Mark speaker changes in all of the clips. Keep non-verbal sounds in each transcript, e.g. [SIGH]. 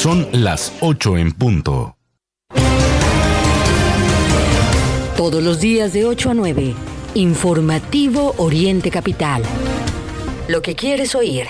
Speaker 1: Son las 8 en punto.
Speaker 2: Todos los días de 8 a 9. Informativo Oriente Capital. Lo que quieres oír.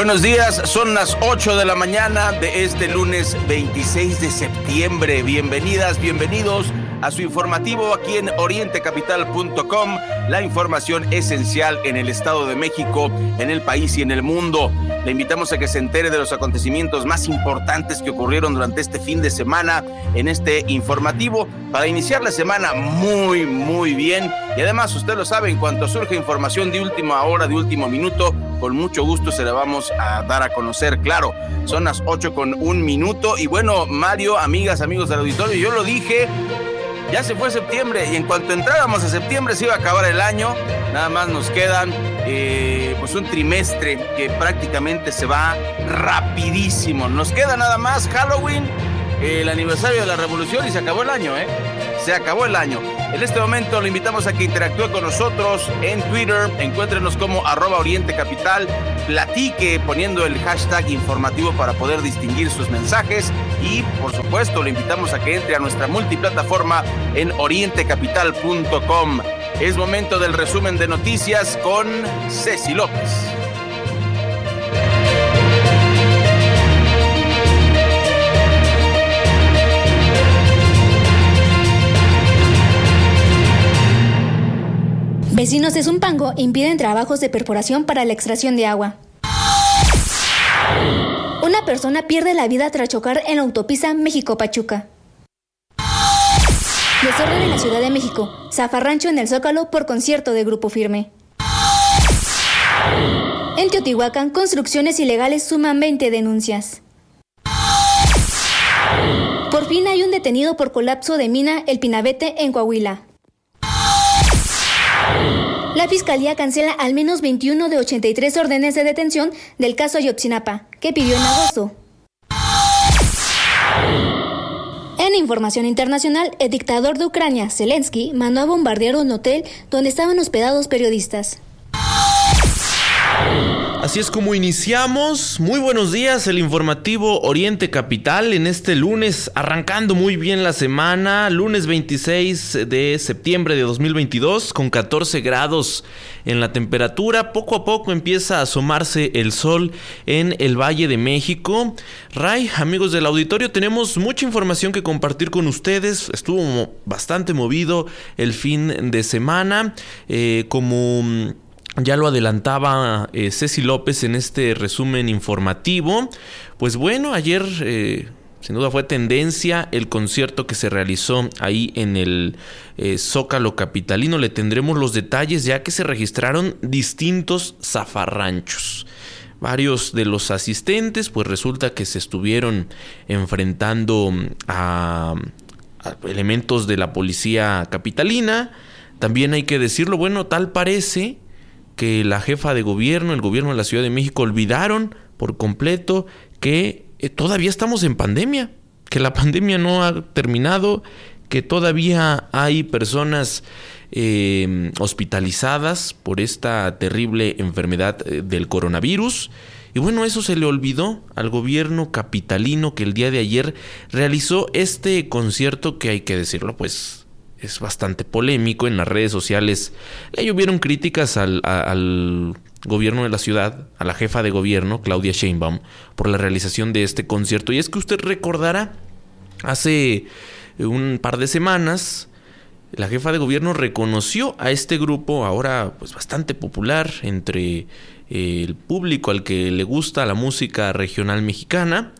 Speaker 3: Buenos días, son las 8 de la mañana de este lunes 26 de septiembre. Bienvenidas, bienvenidos a su informativo aquí en orientecapital.com, la información esencial en el Estado de México, en el país y en el mundo. Le invitamos a que se entere de los acontecimientos más importantes que ocurrieron durante este fin de semana en este informativo para iniciar la semana muy, muy bien. Y además, usted lo sabe, en cuanto surge información de última hora, de último minuto, con mucho gusto se la vamos a dar a conocer. Claro, son las 8 con un minuto. Y bueno, Mario, amigas, amigos del auditorio, yo lo dije, ya se fue septiembre y en cuanto entrábamos a septiembre se iba a acabar el año. Nada más nos quedan eh, pues un trimestre que prácticamente se va rapidísimo. Nos queda nada más Halloween, el aniversario de la revolución y se acabó el año, ¿eh? Se acabó el año. En este momento le invitamos a que interactúe con nosotros en Twitter. Encuéntrenos como arroba Oriente Capital. Platique poniendo el hashtag informativo para poder distinguir sus mensajes. Y por supuesto le invitamos a que entre a nuestra multiplataforma en orientecapital.com. Es momento del resumen de noticias con Ceci López.
Speaker 4: Vecinos de Zumpango impiden trabajos de perforación para la extracción de agua. Una persona pierde la vida tras chocar en la autopista México-Pachuca. Desorden en la Ciudad de México. Zafarrancho en el Zócalo por concierto de Grupo Firme. En Teotihuacán, construcciones ilegales suman 20 denuncias. Por fin hay un detenido por colapso de mina El Pinabete en Coahuila. La Fiscalía cancela al menos 21 de 83 órdenes de detención del caso Ayotzinapa, que pidió en agosto. En información internacional, el dictador de Ucrania, Zelensky, mandó a bombardear un hotel donde estaban hospedados periodistas.
Speaker 5: Así es como iniciamos. Muy buenos días, el informativo Oriente Capital en este lunes, arrancando muy bien la semana, lunes 26 de septiembre de 2022, con 14 grados en la temperatura. Poco a poco empieza a asomarse el sol en el Valle de México. Ray, amigos del auditorio, tenemos mucha información que compartir con ustedes. Estuvo bastante movido el fin de semana. Eh, como ya lo adelantaba eh, Ceci López en este resumen informativo. Pues bueno, ayer eh, sin duda fue tendencia el concierto que se realizó ahí en el eh, Zócalo Capitalino. Le tendremos los detalles ya que se registraron distintos zafarranchos. Varios de los asistentes pues resulta que se estuvieron enfrentando a elementos de la policía capitalina. También hay que decirlo, bueno, tal parece que la jefa de gobierno, el gobierno de la Ciudad de México olvidaron por completo que eh, todavía estamos en pandemia, que la [LAUGHS] pandemia no ha terminado, que todavía hay personas em, hospitalizadas por esta terrible enfermedad eh, del coronavirus. Y bueno, eso se le olvidó al gobierno capitalino que el día de ayer realizó este concierto que hay que decirlo, pues es bastante polémico. En las redes sociales le llovieron críticas al, gobierno de la ciudad, a la jefa de gobierno, Claudia Sheinbaum, por la realización de este concierto. Y es que usted recordará, hace un par de semanas, la jefa de gobierno reconoció a este grupo, ahora pues bastante popular entre el público al que le gusta la música regional mexicana,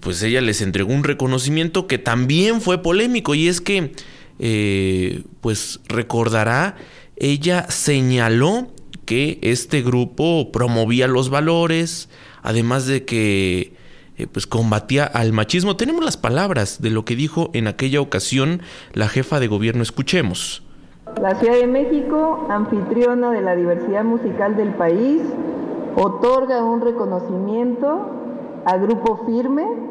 Speaker 5: pues ella les entregó un reconocimiento que también fue polémico y es que eh, pues recordará, ella señaló que este grupo promovía los valores, además de que eh, pues combatía al machismo. Tenemos las palabras de lo que dijo en aquella ocasión la jefa de gobierno. Escuchemos.
Speaker 6: La Ciudad de México, anfitriona de la diversidad musical del país, otorga un reconocimiento a Grupo Firme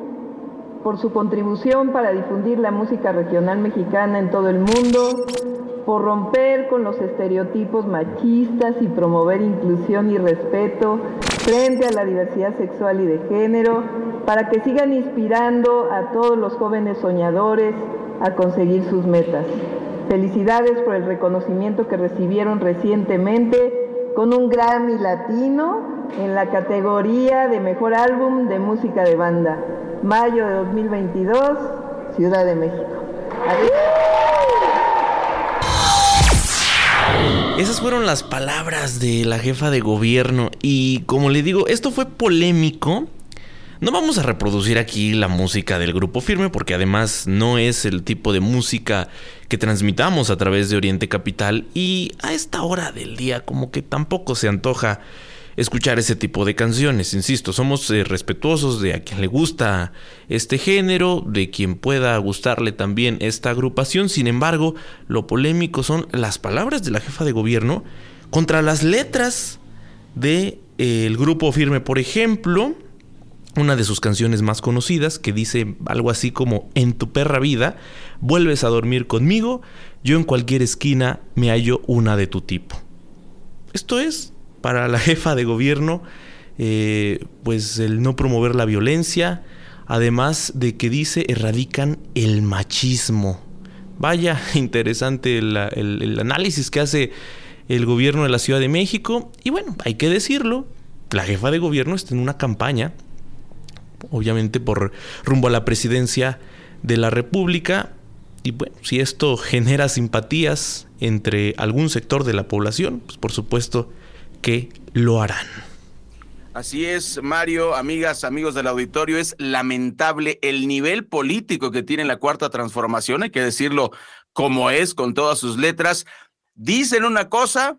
Speaker 6: por su contribución para difundir la música regional mexicana en todo el mundo, por romper con los estereotipos machistas y promover inclusión y respeto frente a la diversidad sexual y de género, para que sigan inspirando a todos los jóvenes soñadores a conseguir sus metas. Felicidades por el reconocimiento que recibieron recientemente con un Grammy Latino en la categoría de Mejor Álbum de Música de Banda. Mayo de 2022, Ciudad de México.
Speaker 5: Esas fueron las palabras de la jefa de gobierno. Y como le digo, esto fue polémico. No vamos a reproducir aquí la música del grupo firme porque además no es el tipo de música que transmitamos a través de Oriente Capital. Y a esta hora del día como que tampoco se antoja escuchar ese tipo de canciones. Insisto, somos eh, respetuosos de a quien le gusta este género, de quien pueda gustarle también esta agrupación. Sin embargo, lo polémico son las palabras de la jefa de gobierno contra las letras del de, eh, grupo firme. Por ejemplo, una de sus canciones más conocidas que dice algo así como En tu perra vida, vuelves a dormir conmigo, yo en cualquier esquina me hallo una de tu tipo. Esto es, para la jefa de gobierno, eh, pues el no promover la violencia, además de que dice erradican el machismo. Vaya [LAUGHS] interesante el análisis que hace el gobierno de la Ciudad de México. Y bueno, hay que decirlo, la jefa de gobierno está en una campaña obviamente por rumbo a la presidencia de la República. Y bueno, si esto genera simpatías entre algún sector de la población, pues por supuesto que lo harán.
Speaker 3: Así es, Mario, amigas, amigos del auditorio, es lamentable el nivel político que tiene la cuarta transformación, hay que decirlo como es, con todas sus letras. Dicen una cosa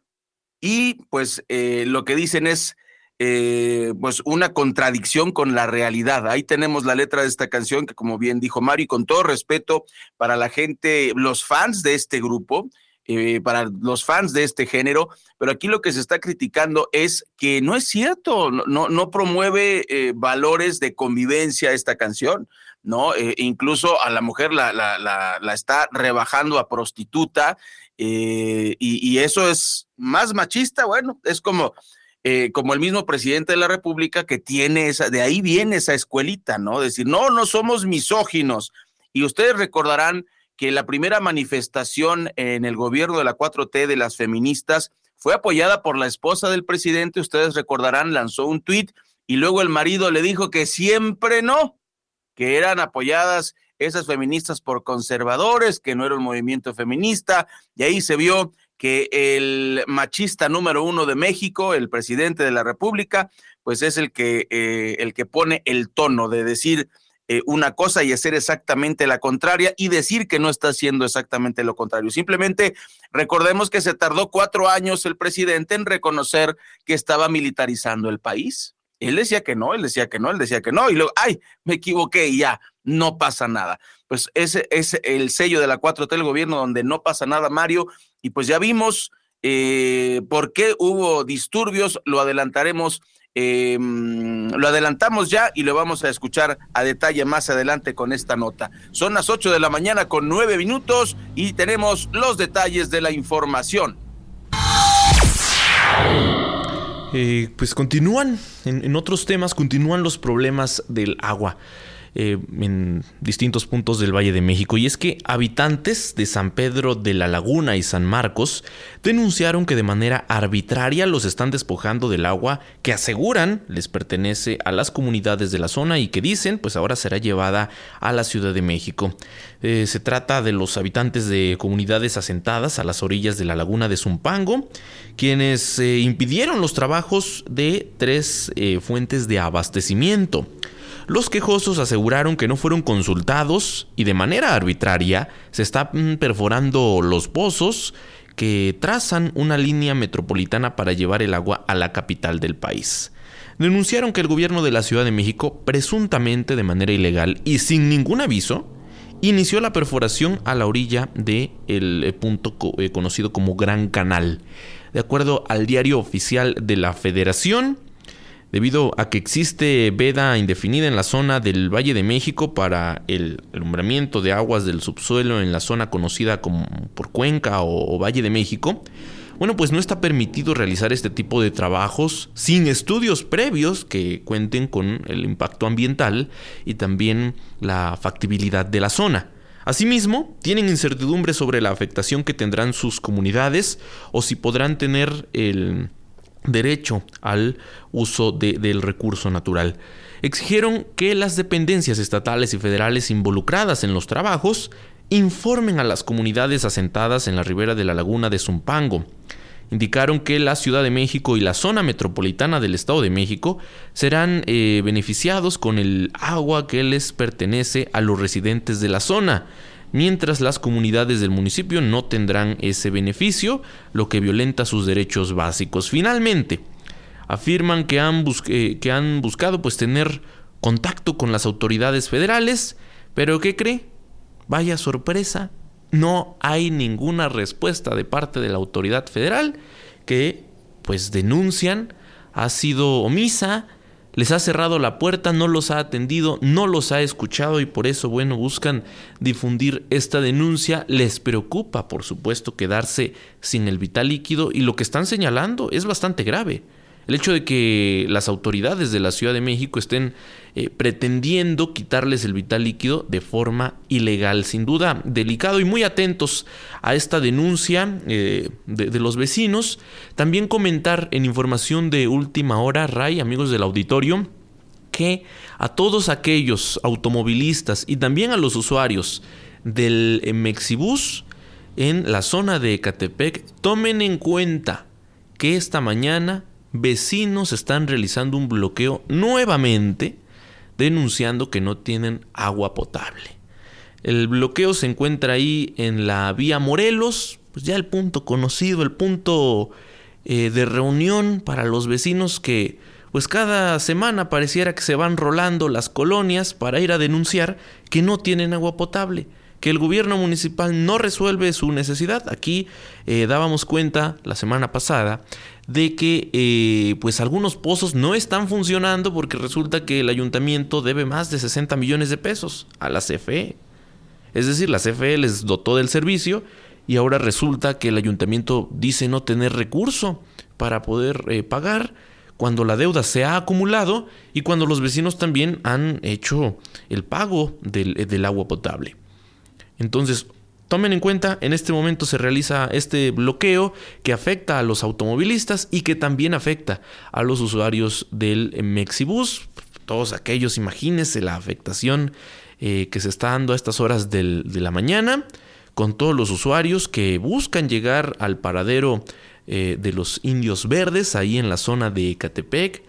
Speaker 3: y pues eh, lo que dicen es eh, pues una contradicción con la realidad. Ahí tenemos la letra de esta canción que como bien dijo Mario, y con todo respeto para la gente, los fans de este grupo, eh, para los fans de este género, pero aquí lo que se está criticando es que no es cierto, no, promueve eh, valores de convivencia esta canción, ¿no? incluso a la mujer la, está rebajando a prostituta y, eso es más machista, bueno, es como eh, como el mismo presidente de la República que tiene esa, de ahí viene esa escuelita, ¿no? Decir, no, no somos misóginos. Y ustedes recordarán que la primera manifestación en el gobierno de la 4T de las feministas fue apoyada por la esposa del presidente, ustedes recordarán, lanzó un tuit y luego el marido le dijo que siempre no, que eran apoyadas esas feministas por conservadores, que no era un movimiento feminista, y ahí se vio que el machista número uno de México, el presidente de la República, pues es el que, eh, el que pone el tono de decir eh, una cosa y hacer exactamente la contraria y decir que no está haciendo exactamente lo contrario. Simplemente recordemos que se tardó cuatro años el presidente en reconocer que estaba militarizando el país. Él decía que no, él decía que no, él decía que no, y luego, ay, me equivoqué y ya, no pasa nada. Pues ese es el sello de la 4T del gobierno donde no pasa nada, Mario, y pues ya vimos eh, por qué hubo disturbios, lo adelantaremos, em, lo adelantamos ya y lo vamos a escuchar a detalle más adelante con esta nota. Son las 8 de la mañana con 9 minutos y tenemos los detalles de la información.
Speaker 5: Eh, pues continúan, en, otros temas, continúan los problemas del agua. Eh, en distintos puntos del Valle de México. Y es que habitantes de San Pedro de la Laguna y San Marcos denunciaron que de manera arbitraria los están despojando del agua que aseguran les pertenece a las comunidades de la zona y que dicen pues ahora será llevada a la Ciudad de México. Eh, se trata de los habitantes de comunidades asentadas a las orillas de la laguna de Zumpango, quienes eh, impidieron los trabajos de tres fuentes de abastecimiento. Los quejosos aseguraron que no fueron consultados y de manera arbitraria se están perforando los pozos que trazan una línea metropolitana para llevar el agua a la capital del país. Denunciaron que el gobierno de la Ciudad de México, presuntamente de manera ilegal y sin ningún aviso, inició la perforación a la orilla del el punto conocido como Gran Canal. De acuerdo al diario oficial de la Federación, debido a que existe veda indefinida en la zona del Valle de México para el alumbramiento de aguas del subsuelo en la zona conocida como por Cuenca o, Valle de México, bueno, pues no está permitido realizar este tipo de trabajos sin estudios previos que cuenten con el impacto ambiental y también la factibilidad de la zona. Asimismo, tienen incertidumbre sobre la afectación que tendrán sus comunidades o si podrán tener el derecho al uso del recurso natural. Exigieron que las dependencias estatales y federales involucradas en los trabajos informen a las comunidades asentadas en la ribera de la laguna de Zumpango. Indicaron que la Ciudad de México y la zona metropolitana del Estado de México serán eh, beneficiados con el agua que les pertenece a los residentes de la zona, mientras las comunidades del municipio no tendrán ese beneficio, lo que violenta sus derechos básicos. Finalmente, afirman que han, eh, que han buscado pues tener contacto con las autoridades federales, pero ¿qué cree? Vaya sorpresa, no hay ninguna respuesta de parte de la autoridad federal que pues denuncian ha sido omisa, les ha cerrado la puerta, no los ha atendido, no los ha escuchado y por eso, bueno, buscan difundir esta denuncia. Les preocupa, por supuesto, quedarse sin el vital líquido y lo que están señalando es bastante grave. El hecho de que las autoridades de la Ciudad de México estén eh, pretendiendo quitarles el vital líquido de forma ilegal. Sin duda, delicado y muy atentos a esta denuncia eh, de, los vecinos. También comentar en información de última hora, Ray, amigos del auditorio, que a todos aquellos automovilistas y también a los usuarios del Mexibus en la zona de Ecatepec tomen en cuenta que esta mañana vecinos están realizando un bloqueo nuevamente denunciando que no tienen agua potable. El bloqueo se encuentra ahí en la vía Morelos, pues ya el punto conocido, el punto eh, de reunión para los vecinos que pues cada semana pareciera que se van rolando las colonias para ir a denunciar que no tienen agua potable que el gobierno municipal no resuelve su necesidad. Aquí eh, dábamos cuenta la semana pasada de que eh, pues algunos pozos no están funcionando porque resulta que el ayuntamiento debe más de 60 millones de pesos a la CFE. Es decir, la CFE les dotó del servicio y ahora resulta que el ayuntamiento dice no tener recurso para poder eh, pagar cuando la deuda se ha acumulado y cuando los vecinos también han hecho el pago del agua potable. Entonces, Tomen en cuenta, en este momento se realiza este bloqueo que afecta a los automovilistas y que también afecta a los usuarios del Mexibus. Todos aquellos, imagínense la afectación eh, que se está dando a estas horas de la mañana con todos los usuarios que buscan llegar al paradero eh, de los indios verdes ahí en la zona de Ecatepec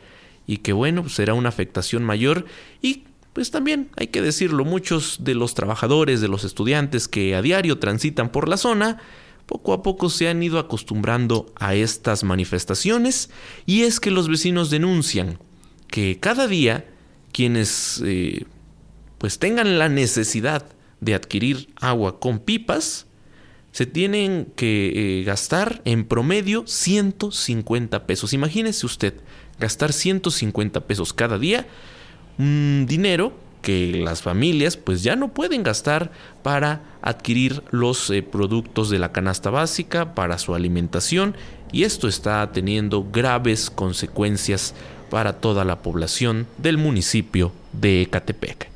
Speaker 5: y que bueno, pues será una afectación mayor y pues también hay que decirlo, muchos de los trabajadores, de los estudiantes que a diario transitan por la zona, poco a poco se han ido acostumbrando a estas manifestaciones y es que los vecinos denuncian que cada día quienes eh, pues tengan la necesidad de adquirir agua con pipas se tienen que eh, gastar en promedio 150 pesos. Imagínese usted gastar 150 pesos cada día dinero que las familias pues ya no pueden gastar para adquirir los eh, productos de la canasta básica para su alimentación. Y esto está teniendo graves consecuencias para toda la población del municipio de Ecatepec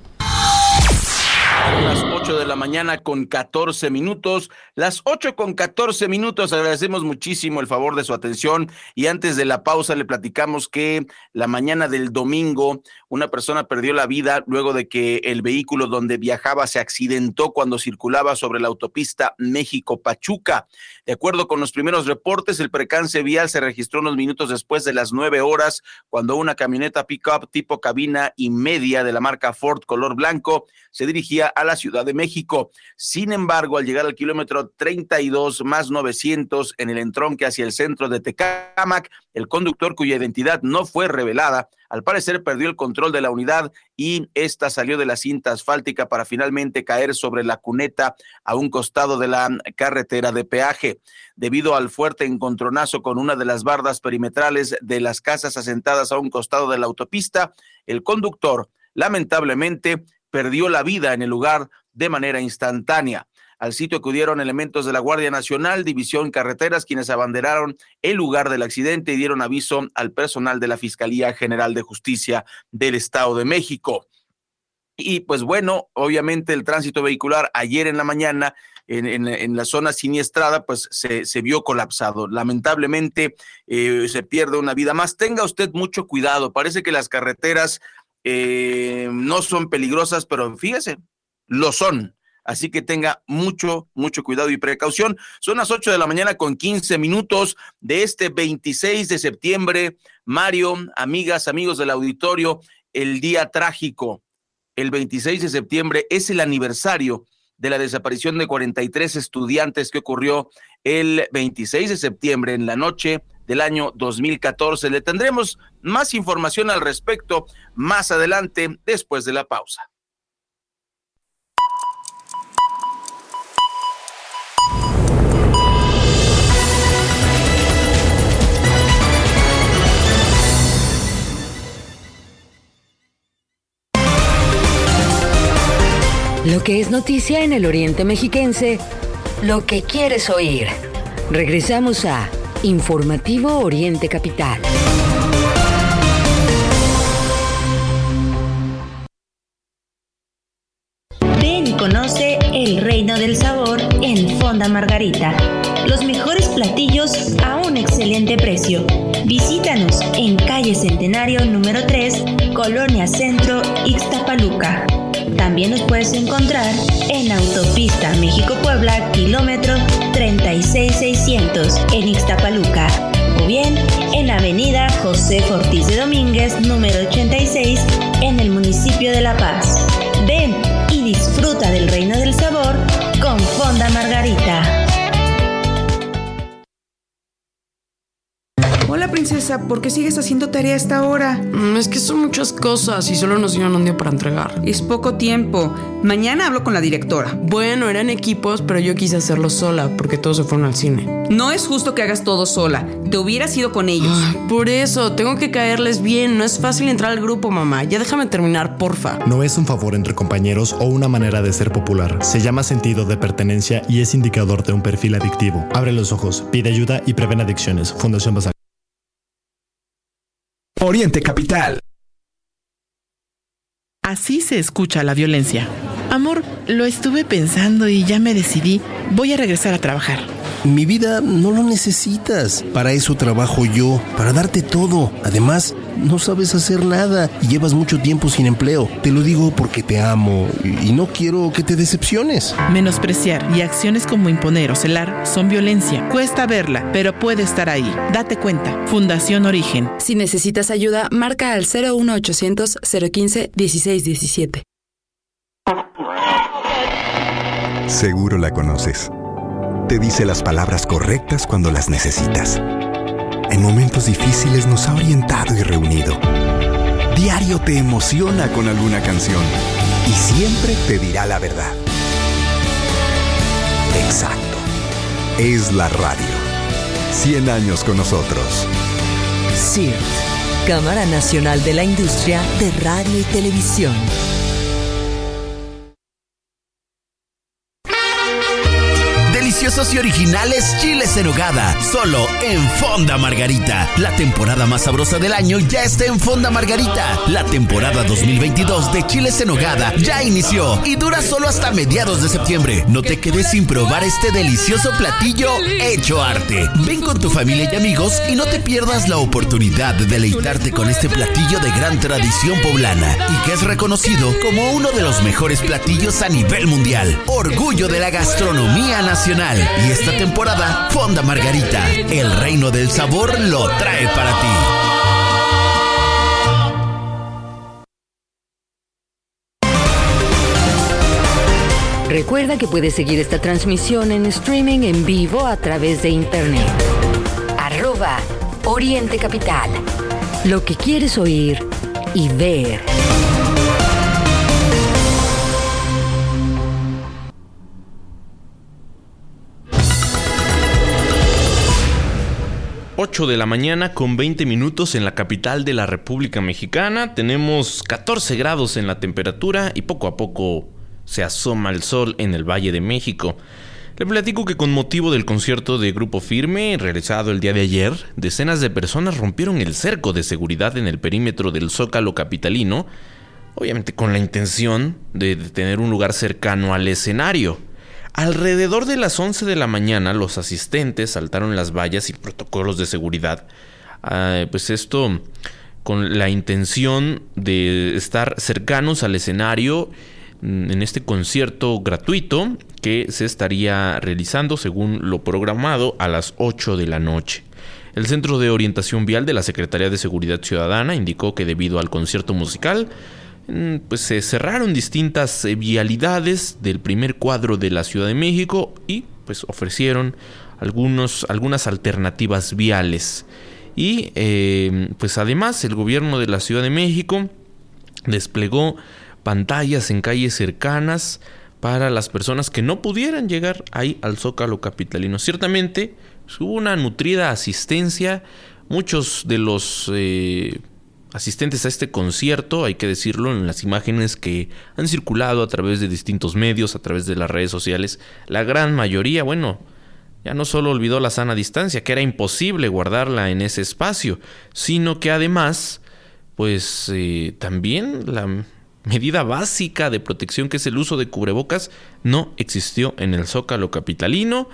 Speaker 3: las 8 de la mañana con 14 minutos. Las 8 con 14 minutos. Agradecemos muchísimo el favor de su atención. Y antes de la pausa le platicamos que la mañana del domingo una persona perdió la vida luego de que el vehículo donde viajaba se accidentó cuando circulaba sobre la autopista México-Pachuca. De acuerdo con los primeros reportes, el precance vial se registró unos minutos después de las 9 horas cuando una camioneta pickup tipo cabina y media de la marca Ford color blanco se dirigía a la Ciudad de México. Sin embargo, al llegar al kilómetro 32 más 900 en el entronque hacia el centro de Tecámac, el conductor cuya identidad no fue revelada, al parecer perdió el control de la unidad y esta salió de la cinta asfáltica para finalmente caer sobre la cuneta a un costado de la carretera de peaje. Debido al fuerte encontronazo con una de las bardas perimetrales de las casas asentadas a un costado de la autopista, el conductor lamentablemente perdió la vida en el lugar de manera instantánea. Al sitio acudieron elementos de la Guardia Nacional, División Carreteras, quienes abanderaron el lugar del accidente y dieron aviso al personal de la Fiscalía General de Justicia del Estado de México. Y pues bueno, obviamente el tránsito vehicular ayer en la mañana en, la zona siniestrada, pues se, vio colapsado. Lamentablemente eh, se pierde una vida más. Tenga usted mucho cuidado. Parece que las carreteras eh, no son peligrosas, pero fíjese, lo son. Así que tenga mucho, mucho cuidado y precaución. Son las 8 de la mañana con 15 minutos de este 26 de septiembre. Mario, amigas, amigos del auditorio, el día trágico. El 26 de septiembre es el aniversario de la desaparición de 43 estudiantes que ocurrió el 26 de septiembre en la noche del año 2014. Le tendremos más información al respecto más adelante después de la pausa.
Speaker 2: Lo que es noticia en el Oriente Mexiquense, lo que quieres oír. Regresamos a Informativo Oriente Capital.
Speaker 7: Ven y conoce el reino del sabor en Fonda Margarita. Los mejores platillos a un excelente precio. Visítanos en calle Centenario número 3, Colonia Centro, Ixtapaluca. También nos puedes encontrar en Autopista México-Puebla, kilómetro 36600 en Ixtapaluca. O bien en Avenida José Fortís de Domínguez, número 86, en el municipio de La Paz. Ven y disfruta del reino del sabor con Fonda Margarita.
Speaker 8: Hola princesa, ¿por qué sigues haciendo tarea a esta hora?
Speaker 9: Mm, es que son muchas cosas y solo nos dieron un día para entregar.
Speaker 8: Es poco tiempo. Mañana hablo con la directora.
Speaker 9: Bueno, eran equipos, pero yo quise hacerlo sola porque todos se fueron al cine.
Speaker 8: No es justo que hagas todo sola. Te hubieras ido con ellos.
Speaker 9: por eso, tengo que caerles bien. No es fácil entrar al grupo, mamá. Ya déjame terminar, porfa.
Speaker 10: No es un favor entre compañeros o una manera de ser popular. Se llama sentido de pertenencia y es indicador de un perfil adictivo. Abre los ojos, pide ayuda y preven adicciones. Fundación Basal.
Speaker 1: Oriente Capital.
Speaker 11: Así se escucha la violencia. Amor, lo estuve pensando y ya me decidí. Voy a regresar a trabajar.
Speaker 12: Mi vida no lo necesitas. Para eso trabajo yo, para darte todo. Además, no sabes hacer nada y llevas mucho tiempo sin empleo. Te lo digo porque te amo y no quiero que te decepciones.
Speaker 11: Menospreciar y acciones como imponer o celar son violencia. Cuesta verla, pero puede estar ahí. Date cuenta. Fundación Origen.
Speaker 13: Si necesitas ayuda, marca al 01800 015 1617.
Speaker 14: Seguro la conoces te dice las palabras correctas cuando las necesitas. En momentos difíciles nos ha orientado y reunido. Diario te emociona con alguna canción y siempre te dirá la verdad. Exacto. Es la radio. 100 años con nosotros.
Speaker 15: CIRT, Cámara Nacional de la Industria de Radio y Televisión.
Speaker 16: Y originales chiles en hogada, solo en Fonda Margarita. La temporada más sabrosa del año ya está en Fonda Margarita. La temporada 2022 de chiles en hogada ya inició y dura solo hasta mediados de septiembre. No te quedes sin probar este delicioso platillo hecho arte. Ven con tu familia y amigos y no te pierdas la oportunidad de deleitarte con este platillo de gran tradición poblana y que es reconocido como uno de los mejores platillos a nivel mundial. Orgullo de la gastronomía nacional. Y esta temporada, Fonda Margarita, el reino del sabor lo trae para ti.
Speaker 2: Recuerda que puedes seguir esta transmisión en streaming en vivo a través de internet. Arroba Oriente Capital. Lo que quieres oír y ver.
Speaker 5: 8 de la mañana con 20 minutos en la capital de la República Mexicana. Tenemos 14 grados en la temperatura y poco a poco se asoma el sol en el Valle de México. Le platico que con motivo del concierto de Grupo Firme realizado el día de ayer, decenas de personas rompieron el cerco de seguridad en el perímetro del Zócalo capitalino, obviamente con la intención de tener un lugar cercano al escenario. Alrededor de las 11 de la mañana, los asistentes saltaron las vallas y protocolos de seguridad. Ah, pues esto con la intención de estar cercanos al escenario mm, en este concierto gratuito que se estaría realizando según lo programado a las 8 de la noche. El Centro de Orientación Vial de la Secretaría de Seguridad Ciudadana indicó que debido al concierto musical, pues se cerraron distintas eh, vialidades del primer cuadro de la Ciudad de México y pues ofrecieron algunos, algunas alternativas viales. Y em, pues además el gobierno de la Ciudad de México desplegó pantallas en calles cercanas para las personas que no pudieran llegar ahí al Zócalo Capitalino. Ciertamente hubo una nutrida asistencia, muchos de los... Eh, asistentes a este concierto, hay que decirlo, en las imágenes que han circulado a través de distintos medios, a través de las redes sociales, la gran mayoría, bueno, ya no solo olvidó la sana distancia, que era imposible guardarla en ese espacio, sino que además, pues eh, también la medida básica de protección que es el uso de cubrebocas no existió en el zócalo capitalino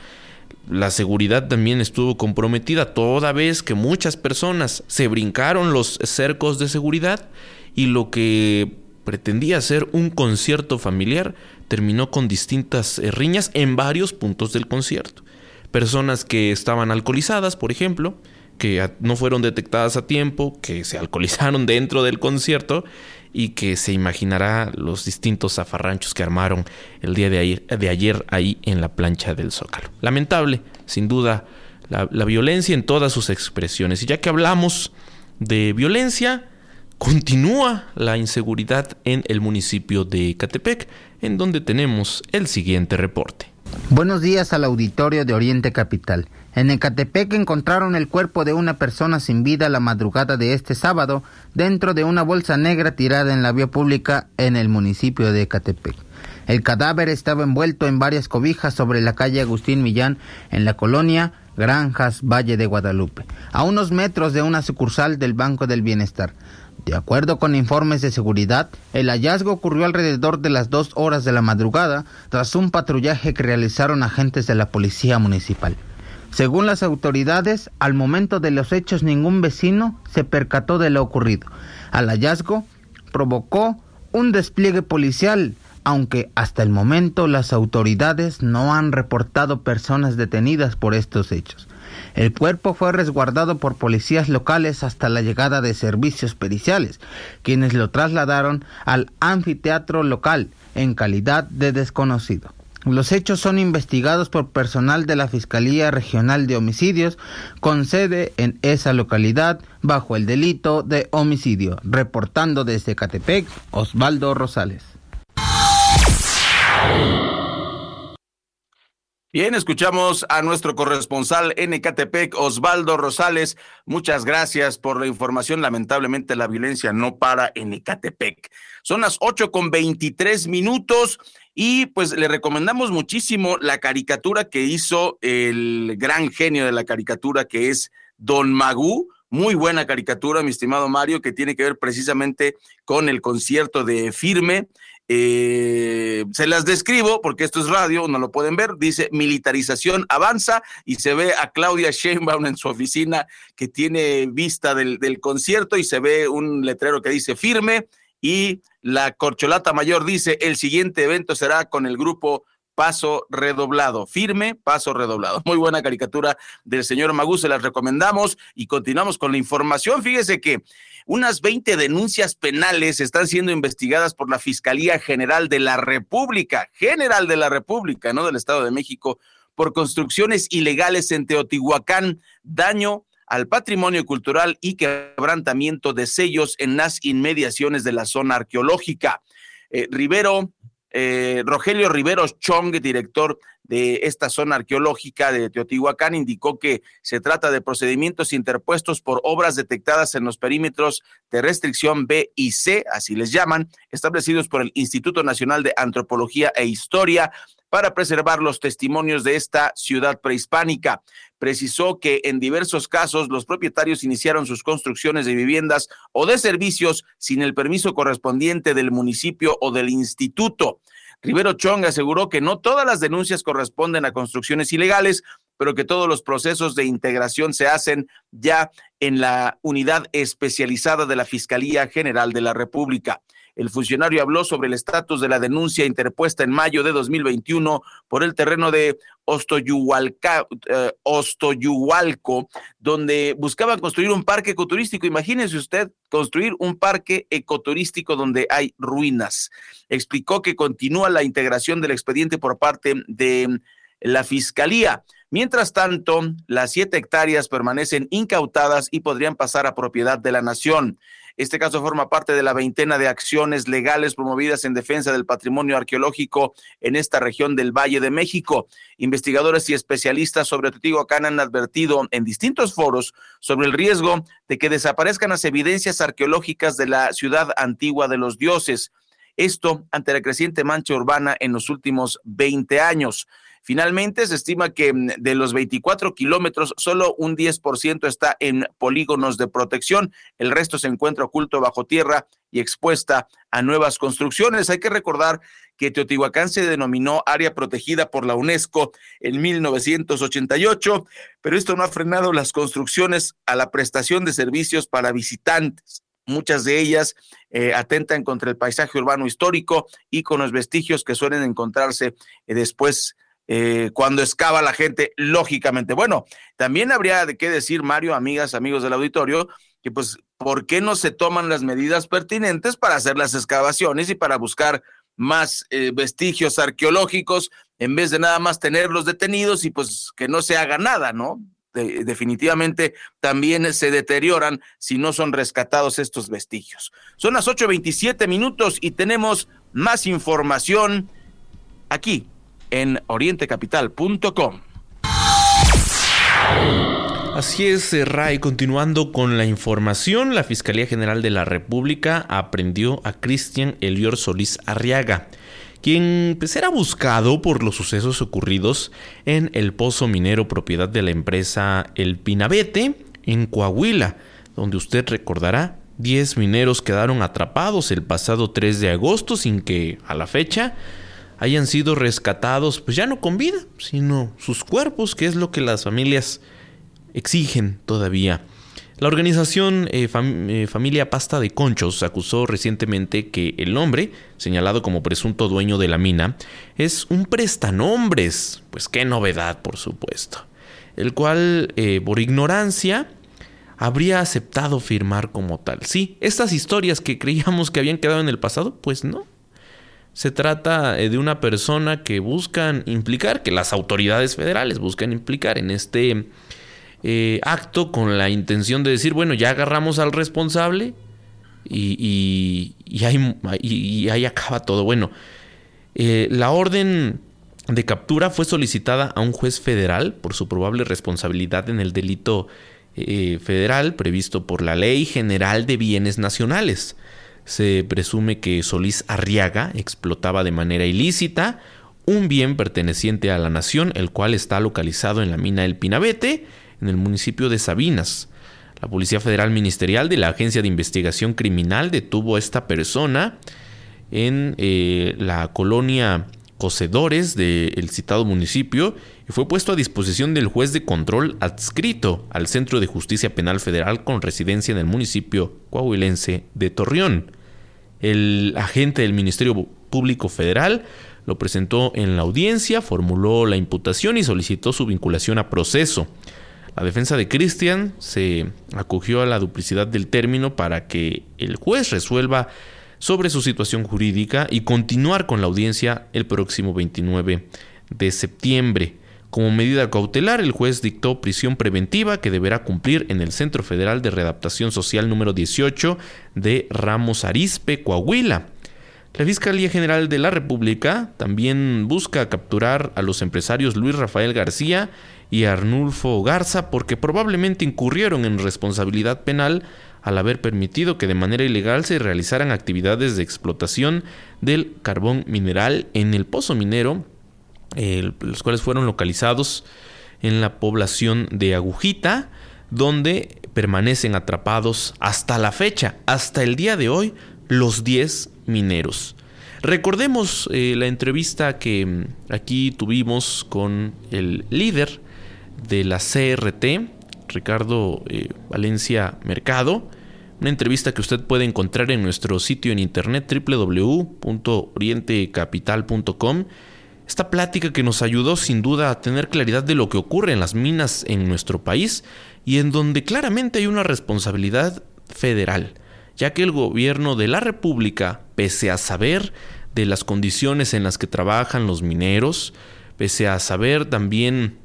Speaker 5: la seguridad también estuvo comprometida toda vez que muchas personas se brincaron los cercos de seguridad y lo que pretendía ser un concierto familiar terminó con distintas eh, riñas en varios puntos del concierto. Personas que estaban alcoholizadas, por ejemplo, que no fueron detectadas a tiempo, que se [LAUGHS] alcoholizaron dentro del concierto y que se imaginará los distintos zafarranchos que armaron el día de ayer, ahí en la plancha del Zócalo. Lamentable, sin duda, la, la violencia en todas sus expresiones. Y ya que hablamos de violencia, continúa la inseguridad en el municipio de Catepec, en donde tenemos el siguiente reporte.
Speaker 17: Buenos días al auditorio de Oriente Capital. En Ecatepec encontraron el cuerpo de una persona sin vida la madrugada de este sábado dentro de una bolsa negra tirada en la vía pública en el municipio de Ecatepec. El cadáver estaba envuelto en varias cobijas sobre la calle Agustín Millán en la colonia Granjas Valle de Guadalupe, a unos metros de una sucursal del Banco del Bienestar. De acuerdo con informes de seguridad, el hallazgo ocurrió alrededor de las dos horas de la madrugada tras un patrullaje que realizaron agentes de la Policía Municipal. Según las autoridades, al momento de los hechos ningún vecino se percató de lo ocurrido. Al hallazgo provocó un despliegue policial, aunque hasta el momento las autoridades no han reportado personas detenidas por estos hechos. El cuerpo fue resguardado por policías locales hasta la llegada de servicios periciales, quienes lo trasladaron al anfiteatro local en calidad de desconocido. Los hechos son investigados por personal de la Fiscalía Regional de Homicidios con sede en esa localidad bajo el delito de homicidio. Reportando desde Catepec, Osvaldo Rosales.
Speaker 3: Bien, escuchamos a nuestro corresponsal en Ecatepec, Osvaldo Rosales. Muchas gracias por la información. Lamentablemente la violencia no para en Ecatepec. Son las ocho con veintitrés minutos y pues le recomendamos muchísimo la caricatura que hizo el gran genio de la caricatura que es Don Magú. Muy buena caricatura, mi estimado Mario, que tiene que ver precisamente con el concierto de Firme. Eh, se las describo porque esto es radio, no lo pueden ver. Dice militarización avanza y se ve a Claudia Sheinbaum en su oficina que tiene vista del, del concierto y se ve un letrero que dice firme y la corcholata mayor dice el siguiente evento será con el grupo paso redoblado, firme, paso redoblado. Muy buena caricatura del señor Magú, se las recomendamos y continuamos con la información. Fíjese que unas 20 denuncias penales están siendo investigadas por la Fiscalía General de la República, General de la República, no del Estado de México, por construcciones ilegales en Teotihuacán, daño al patrimonio cultural y quebrantamiento de sellos en las inmediaciones de la zona arqueológica. Eh, Rivero, eh, Rogelio Riveros Chong, director de esta zona arqueológica de Teotihuacán, indicó que se trata de procedimientos interpuestos por obras detectadas en los perímetros de restricción B y C, así les llaman, establecidos por el Instituto Nacional de Antropología e Historia para preservar los testimonios de esta ciudad prehispánica. Precisó que en diversos casos los propietarios iniciaron sus construcciones de viviendas o de servicios sin el permiso correspondiente del municipio o del instituto. Rivero Chong aseguró que no todas las denuncias corresponden a construcciones ilegales, pero que todos los procesos de integración se hacen ya en la unidad especializada de la Fiscalía General de la República. El funcionario habló sobre el estatus de la denuncia interpuesta en mayo de 2021 por el terreno de eh, Ostoyuhualco, donde buscaban construir un parque ecoturístico. Imagínese usted construir un parque ecoturístico donde hay ruinas. Explicó que continúa la integración del expediente por parte de la Fiscalía. Mientras tanto, las siete hectáreas permanecen incautadas y podrían pasar a propiedad de la nación. Este caso forma parte de la veintena de acciones legales promovidas en defensa del patrimonio arqueológico en esta región del Valle de México. Investigadores y especialistas sobre Teotihuacán han advertido en distintos foros sobre el riesgo de que desaparezcan las evidencias arqueológicas de la ciudad antigua de los dioses. Esto ante la creciente mancha urbana en los últimos 20 años. Finalmente, se estima que mm, de los 24 kilómetros, solo un 10% está en polígonos de protección. El resto se encuentra oculto bajo tierra y expuesta a nuevas construcciones. Hay que recordar que Teotihuacán se denominó área protegida por la UNESCO en 1988, pero esto no ha frenado las construcciones a la prestación de servicios para visitantes. Muchas de ellas eh, atentan contra el paisaje urbano histórico y con los vestigios que suelen encontrarse eh, después eh, cuando excava la gente, lógicamente. Bueno, también habría de qué decir, Mario, amigas, amigos del auditorio, que pues, ¿por qué no se toman las medidas pertinentes para hacer las excavaciones y para buscar más eh, vestigios arqueológicos en vez de nada más tenerlos detenidos y pues que no se haga nada, ¿no? definitivamente también se deterioran si no son rescatados estos vestigios. Son las 8.27 minutos y tenemos más información aquí en orientecapital.com.
Speaker 5: Así es, eh, Ray. Continuando con la información, la Fiscalía General de la República aprendió a Cristian Elior Solís Arriaga, quien pues, era buscado por los sucesos ocurridos en el pozo minero propiedad de la empresa El Pinabete en Coahuila, donde usted recordará 10 mineros quedaron atrapados el pasado 3 de agosto sin que a la fecha hayan sido rescatados, pues ya no con vida, sino sus cuerpos, que es lo que las familias exigen todavía. La organización eh, eh, Familia Pasta de Conchos acusó recientemente que el hombre, señalado como presunto dueño de la mina, es un prestanombres, pues qué novedad, por supuesto, el cual, eh, por ignorancia, habría aceptado firmar como tal. Sí, estas historias que creíamos que habían quedado en el pasado, pues no, se trata eh, de una persona que buscan implicar, que las autoridades federales buscan implicar en este eh, acto con la intención de decir, bueno, ya agarramos al responsable y, y, ahí, acaba todo. Bueno, eh, la orden de captura fue solicitada a un juez federal por su probable responsabilidad en el delito federal previsto por la Ley General de Bienes Nacionales se presume que Solís Arriaga explotaba de manera ilícita un bien perteneciente a la nación, el cual está localizado en la mina El Pinabete, en el municipio de Sabinas. La Policía Federal Ministerial de la Agencia de Investigación Criminal detuvo a esta persona en eh, la colonia Cocedores del citado municipio y fue puesto a disposición del juez de control adscrito al Centro de Justicia Penal Federal con residencia en el municipio coahuilense de Torreón. El agente del Ministerio Público Federal lo presentó en la audiencia, formuló la imputación y solicitó su vinculación a proceso. La defensa de Christian se acogió a la duplicidad del término para que el juez resuelva sobre su situación jurídica y continuar con la audiencia el próximo 29 de septiembre. Como medida cautelar, el juez dictó prisión preventiva que deberá cumplir en el Centro Federal de Readaptación Social número 18 de Ramos Arizpe, Coahuila. La Fiscalía General de la República también busca capturar a los empresarios Luis Rafael García y Arnulfo Garza porque probablemente incurrieron en responsabilidad penal al haber permitido que de manera ilegal se realizaran actividades de explotación del carbón mineral en el pozo minero los cuales fueron localizados en la población de Agujita, donde permanecen atrapados hasta la fecha, hasta el día de hoy, los 10 mineros. Recordemos eh, la entrevista que mm, aquí tuvimos con el líder de la CRT, Ricardo eh, Valencia Mercado, una entrevista que usted puede encontrar en nuestro sitio en internet www.orientecapital.com esta plática que nos ayudó sin duda a tener claridad de lo que ocurre en las minas en nuestro país y en donde claramente hay una responsabilidad federal, ya que el gobierno de la República, pese a saber de las condiciones en las que trabajan los mineros, pese a saber también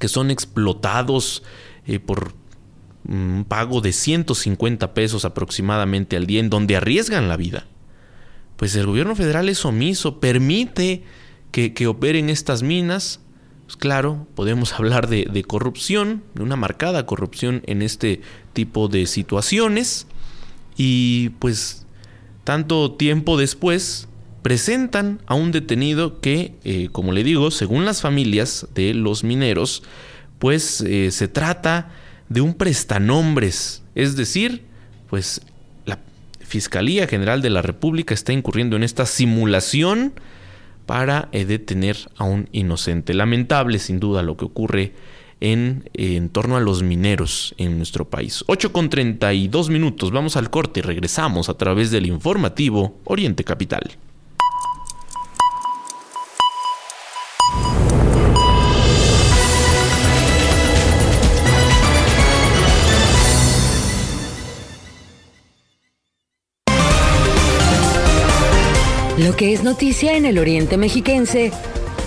Speaker 5: que son explotados eh, por un pago de 150 pesos aproximadamente al día, en donde arriesgan la vida, pues el gobierno federal es omiso, permite que, operen estas minas, pues claro, podemos [LAUGHS] hablar de, corrupción, de una marcada corrupción en este tipo de situaciones. Y pues tanto tiempo después presentan a un detenido que, eh, como le digo, según las familias de los mineros, pues eh, se trata de un prestanombres. Es decir, pues la Fiscalía General de la República está incurriendo en esta simulación para eh, detener a un inocente. Lamentable sin duda lo que ocurre en, en torno a los mineros en nuestro país. 8 con 32 minutos, vamos al corte y regresamos a través del informativo Oriente Capital.
Speaker 2: Lo que es noticia en el Oriente Mexiquense,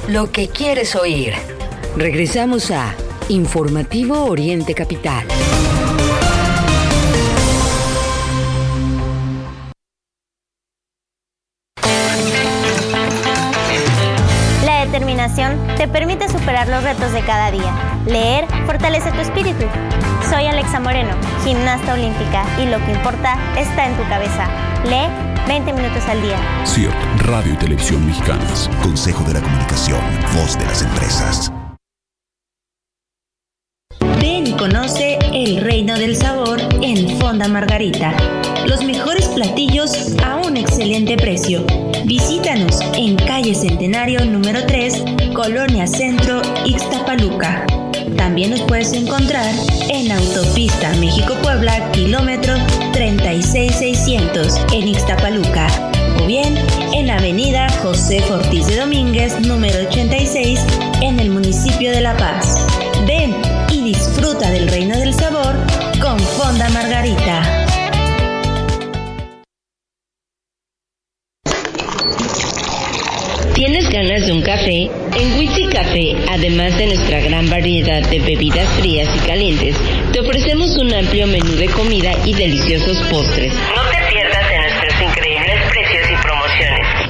Speaker 2: lo que quieres oír. Regresamos a Informativo Oriente Capital.
Speaker 18: La determinación te permite superar los retos de cada día. Leer fortalece tu espíritu. Soy Alexa Moreno, gimnasta olímpica, y lo que importa está en tu cabeza. Lee 20 minutos al día.
Speaker 1: CIRT, Radio y Televisión Mexicanas. Consejo de la Comunicación, voz de las empresas.
Speaker 7: Ven y conoce el reino del sabor en Fonda Margarita. Los mejores platillos a un excelente precio. Visítanos en calle Centenario número 3, Colonia Centro, Ixtapaluca. También nos puedes encontrar en Autopista México-Puebla, kilómetro 36600 en Ixtapaluca. O bien en Avenida José Ortiz de Domínguez, número 86, en el municipio de La Paz. Ven y disfruta del reino del sabor con Fonda Margarita.
Speaker 19: Un café? En Witsi Café, además de nuestra gran variedad de bebidas frías y calientes, te ofrecemos un amplio menú de comida y deliciosos postres. No te pierdas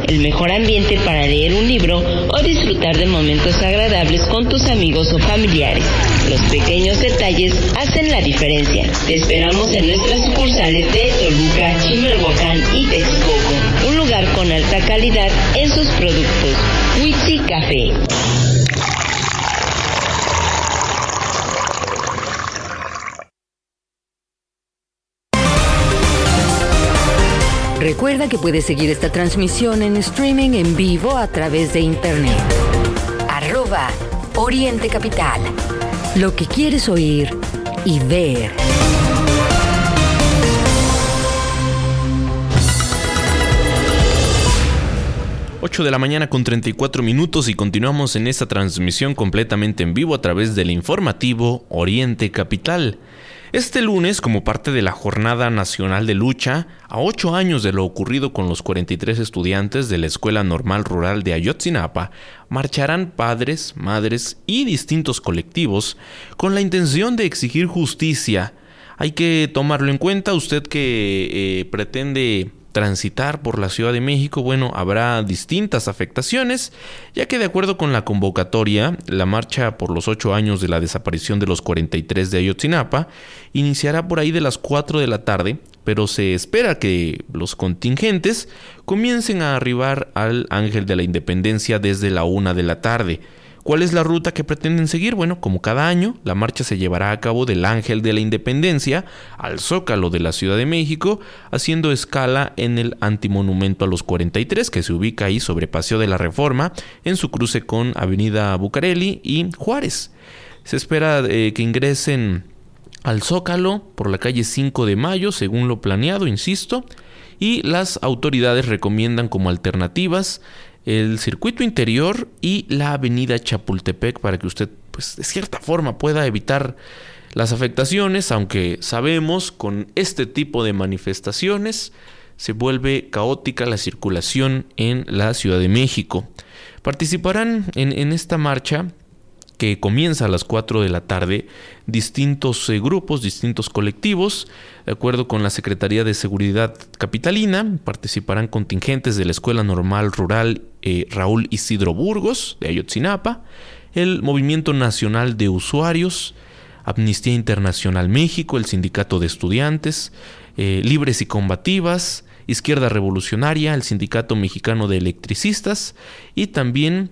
Speaker 19: El mejor ambiente para leer un libro o disfrutar de momentos agradables con tus amigos o familiares. Los pequeños detalles hacen la diferencia. Te esperamos en nuestras sucursales de Toluca, Chimalhuacán y Texcoco. Un lugar con alta calidad en sus productos. Witsi Café.
Speaker 2: Recuerda que puedes seguir esta transmisión en streaming en vivo a través de internet. Arroba Oriente Capital. Lo que quieres oír y ver.
Speaker 5: 8 de la mañana con 34 minutos y continuamos en esta transmisión completamente en vivo a través del informativo Oriente Capital. Este lunes, como parte de la Jornada Nacional de Lucha, a ocho años de lo ocurrido con los 43 estudiantes de la Escuela Normal Rural de Ayotzinapa, marcharán padres, madres y distintos colectivos con la intención de exigir justicia. Hay que tomarlo en cuenta usted que eh, pretende transitar por la Ciudad de México, bueno, habrá distintas afectaciones, ya que de acuerdo con la convocatoria, la marcha por los ocho años de la desaparición de los 43 de Ayotzinapa iniciará por ahí de las 4 de la tarde, pero se espera que los contingentes comiencen a arribar al Ángel de la Independencia desde la 1 de la tarde. ¿Cuál es la ruta que pretenden seguir? Bueno, como cada año, la marcha se llevará a cabo del Ángel de la Independencia al Zócalo de la Ciudad de México, haciendo escala en el antimonumento a los 43, que se ubica ahí sobre Paseo de la Reforma, en su cruce con Avenida Bucareli y Juárez. Se espera eh, que ingresen al Zócalo por la calle 5 de Mayo, según lo planeado, insisto, y las autoridades recomiendan como alternativas el circuito interior y la avenida Chapultepec para que usted, pues, de cierta forma pueda evitar las afectaciones, aunque sabemos con este tipo de manifestaciones se vuelve caótica la circulación en la Ciudad de México. Participarán en, en esta marcha que comienza a las 4 de la tarde, distintos eh, grupos, distintos colectivos, de acuerdo con la Secretaría de Seguridad Capitalina, participarán contingentes de la Escuela Normal Rural eh, Raúl Isidro Burgos, de Ayotzinapa, el Movimiento Nacional de Usuarios, Amnistía Internacional México, el Sindicato de Estudiantes, eh, Libres y Combativas, Izquierda Revolucionaria, el Sindicato Mexicano de Electricistas y también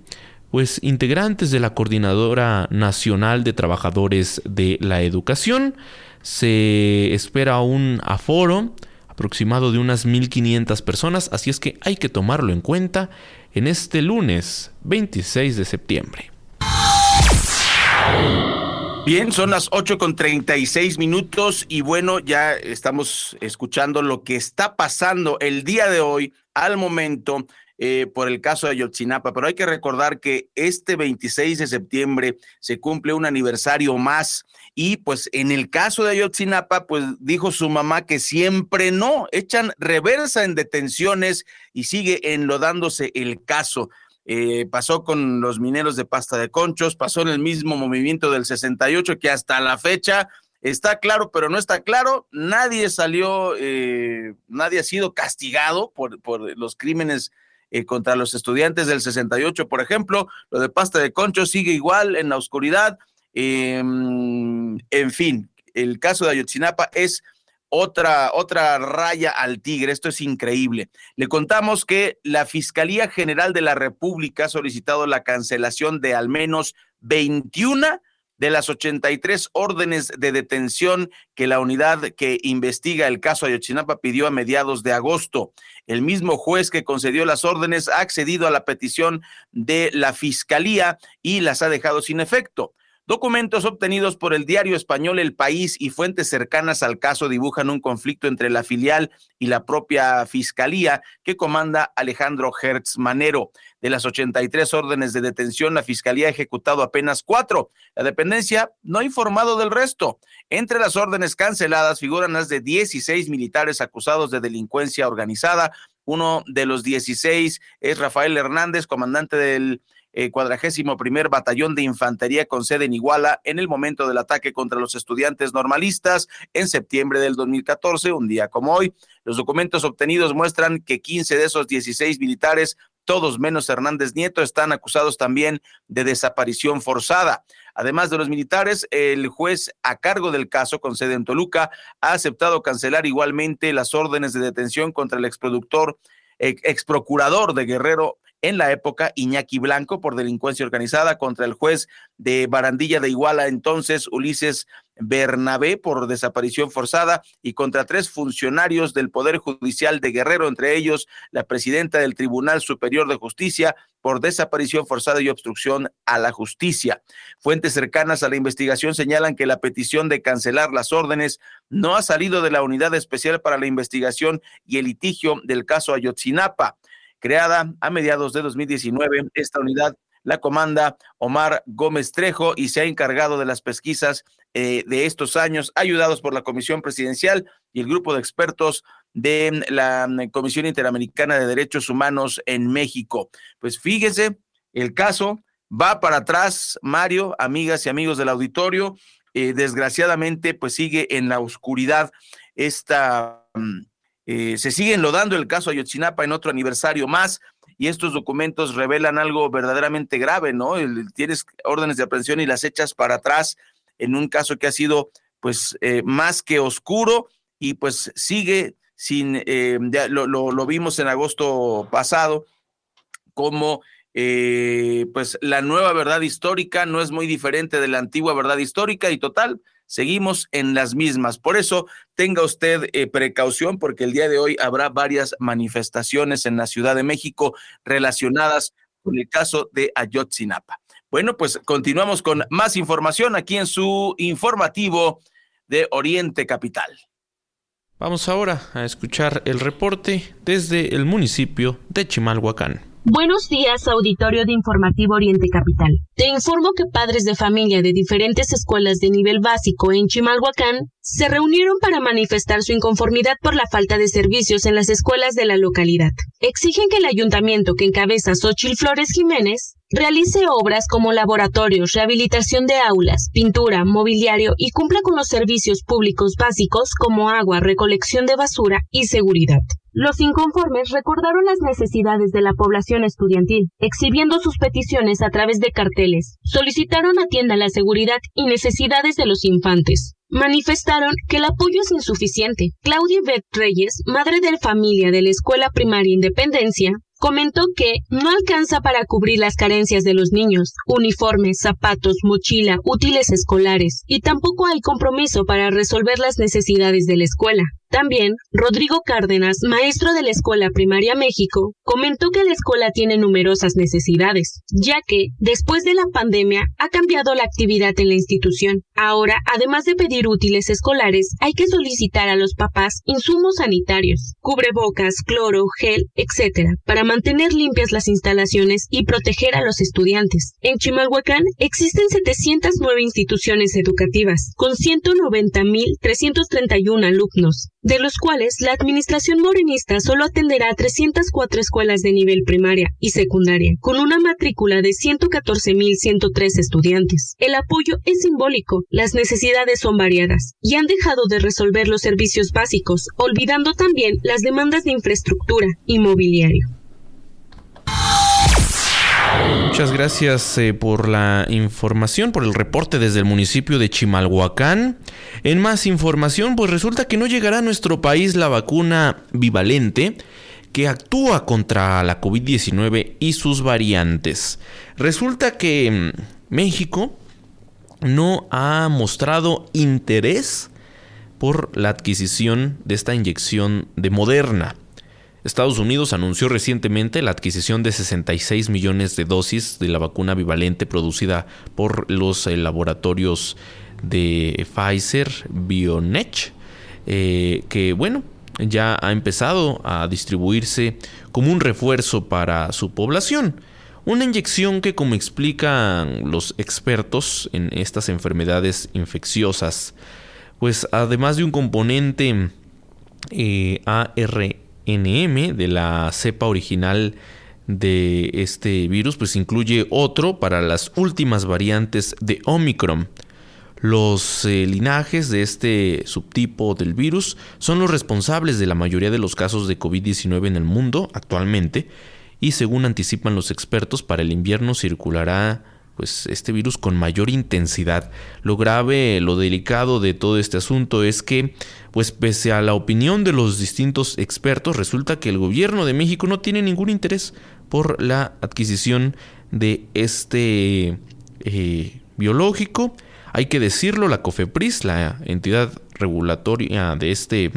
Speaker 5: pues integrantes de la Coordinadora Nacional de Trabajadores de la Educación. Se espera un aforo aproximado de unas 1.500 personas, así es que hay que tomarlo en cuenta en este lunes 26 de septiembre.
Speaker 3: Bien, son las 8 con 36 minutos y bueno, ya estamos escuchando lo que está pasando el día de hoy al momento eh, por el caso de Ayotzinapa, pero hay que recordar que este 26 de septiembre se cumple un aniversario más y pues en el caso de Ayotzinapa, pues dijo su mamá que siempre no, echan reversa en detenciones y sigue enlodándose el caso. Eh, pasó con los mineros de pasta de conchos, pasó en el mismo movimiento del 68 que hasta la fecha está claro, pero no está claro. Nadie salió, eh, nadie ha sido castigado por, por los crímenes eh, contra los estudiantes del 68, por ejemplo. Lo de pasta de concho sigue igual en la oscuridad. Em, en fin, el caso de Ayotzinapa es otra, otra raya al tigre. Esto es increíble. Le contamos que la Fiscalía General de la República ha solicitado la cancelación de al menos 21 de las 83 órdenes de detención que la unidad que investiga el caso Ayotzinapa pidió a mediados de agosto. El mismo juez que concedió las órdenes ha accedido a la petición de la Fiscalía y las ha dejado sin efecto. Documentos obtenidos por el diario español El País y fuentes cercanas al caso dibujan un conflicto entre la filial y la propia fiscalía que comanda Alejandro Hertz Manero. De las 83 órdenes de detención, la fiscalía ha ejecutado apenas cuatro. La dependencia no ha informado del resto. Entre las órdenes canceladas figuran las de 16 militares acusados de delincuencia organizada. Uno de los 16 es Rafael Hernández, comandante del eh, cuadragésimo primer batallón de infantería con sede en Iguala en el momento del ataque contra los estudiantes normalistas en septiembre del 2014, un día como hoy. Los documentos obtenidos muestran que 15 de esos 16 militares todos menos Hernández Nieto están acusados también de desaparición forzada. Además de los militares, el juez a cargo del caso con sede en Toluca ha aceptado cancelar igualmente las órdenes de detención contra el exproductor, exprocurador de Guerrero en la época Iñaki Blanco por delincuencia organizada contra el juez de Barandilla de Iguala, entonces Ulises Bernabé por desaparición forzada y contra tres funcionarios del Poder Judicial de Guerrero, entre ellos la presidenta del Tribunal Superior de Justicia por desaparición forzada y obstrucción a la justicia. Fuentes cercanas a la investigación señalan que la petición de cancelar las órdenes no ha salido de la Unidad Especial para la Investigación y el Litigio del caso Ayotzinapa. Creada a mediados de 2019, esta unidad la comanda Omar Gómez Trejo y se ha encargado de las pesquisas eh, de estos años, ayudados por la Comisión Presidencial y el grupo de expertos de la Comisión Interamericana de Derechos Humanos en México. Pues fíjese, el caso va para atrás, Mario, amigas y amigos del auditorio. Eh, desgraciadamente, pues sigue en la oscuridad esta... Mm, eh, se sigue enlodando el caso Ayotzinapa en otro aniversario más y estos documentos revelan algo verdaderamente grave, ¿no? tienes órdenes de aprehensión y las echas para atrás en un caso que ha sido pues eh, más que oscuro y pues sigue sin, ya lo, lo, vimos en agosto pasado, como eh, pues la nueva verdad histórica no es muy diferente de la antigua verdad histórica y total, seguimos en las mismas. Por eso tenga usted eh, precaución porque el día de hoy habrá varias manifestaciones en la Ciudad de México relacionadas con el caso de Ayotzinapa. Bueno, pues continuamos con más información aquí en su informativo de Oriente Capital.
Speaker 5: Vamos ahora a escuchar el reporte desde el municipio de Chimalhuacán.
Speaker 20: Buenos días, auditorio de Informativo Oriente Capital. Te informo que padres de familia de diferentes escuelas de nivel básico en Chimalhuacán se reunieron para manifestar su inconformidad por la falta de servicios en las escuelas de la localidad. Exigen que el ayuntamiento que encabeza Xochil Flores Jiménez realice obras como laboratorios, rehabilitación de aulas, pintura, mobiliario y cumpla con los servicios públicos básicos como agua, recolección de basura y seguridad. Los inconformes recordaron las necesidades de la población estudiantil, exhibiendo sus peticiones a través de carteles. Solicitaron atienda la seguridad y necesidades de los infantes. Manifestaron que el apoyo es insuficiente. Claudia Beth Reyes, madre de familia de la Escuela Primaria Independencia, comentó que no alcanza para cubrir las carencias de los niños, uniformes, zapatos, mochila, útiles escolares, y tampoco hay compromiso para resolver las necesidades de la escuela. También, Rodrigo Cárdenas, maestro de la Escuela Primaria México, comentó que la escuela tiene numerosas necesidades, ya que, después de la pandemia, ha cambiado la actividad en la institución. Ahora, además de pedir útiles escolares, hay que solicitar a los papás insumos sanitarios, cubrebocas, cloro, gel, etc., para mantener limpias las instalaciones y proteger a los estudiantes. En Chimalhuacán existen 709 instituciones educativas, con 190.331 alumnos de los cuales la administración morenista solo atenderá a 304 escuelas de nivel primaria y secundaria, con una matrícula de 114.103 estudiantes. El apoyo es simbólico, las necesidades son variadas y han dejado de resolver los servicios básicos, olvidando también las demandas de infraestructura y mobiliario.
Speaker 5: Muchas gracias eh, por la información, por el reporte desde el municipio de Chimalhuacán. En más información, pues resulta que no llegará a nuestro país la vacuna bivalente que actúa contra la COVID-19 y sus variantes. Resulta que mm, México no ha mostrado interés por la adquisición de esta inyección de Moderna. Estados Unidos anunció recientemente la adquisición de 66 millones de dosis de la vacuna bivalente producida por los eh, laboratorios de Pfizer BioNTech, eh, que bueno, ya ha empezado a distribuirse como un refuerzo para su población. Una inyección que, como explican los expertos en estas enfermedades infecciosas, pues además de un componente eh, AR NM de la cepa original de este virus, pues incluye otro para las últimas variantes de Omicron. Los eh, linajes de este subtipo del virus son los responsables de la mayoría de los casos de COVID-19 en el mundo actualmente y según anticipan los expertos, para el invierno circulará pues este virus con mayor intensidad. Lo grave, lo delicado de todo este asunto es que pues pese a la opinión de los distintos expertos, resulta que el gobierno de México no tiene ningún interés por la adquisición de este eh, biológico. Hay que decirlo, la COFEPRIS, la entidad regulatoria de este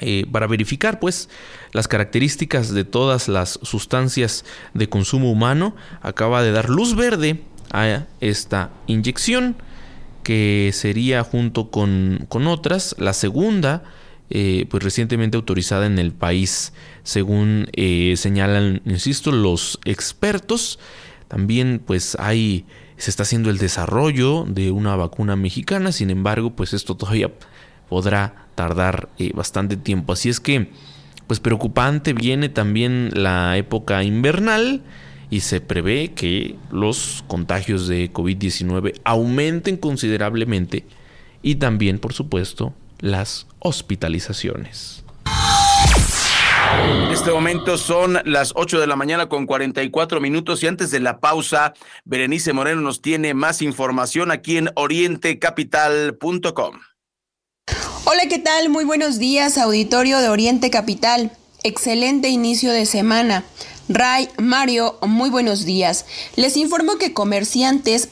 Speaker 5: eh, para verificar pues las características de todas las sustancias de consumo humano, acaba de dar luz verde a esta inyección que sería junto con, otras la segunda eh, pues recientemente autorizada en el país, según eh, señalan, insisto, los expertos. También pues hay, se está haciendo el desarrollo de una vacuna mexicana, sin embargo, pues esto todavía podrá tardar eh, bastante tiempo. Así es que, pues preocupante viene también la época invernal y se prevé que los contagios de COVID-19 aumenten considerablemente y también, por supuesto, las hospitalizaciones.
Speaker 3: En este momento son las 8 de la mañana con 44 minutos y antes de la pausa, Berenice Moreno nos tiene más información aquí en orientecapital.com.
Speaker 21: Hola, ¿qué tal? Muy buenos días, auditorio de Oriente Capital. Excelente inicio de semana. Ray, Mario, muy buenos días. Les informo que comerciantes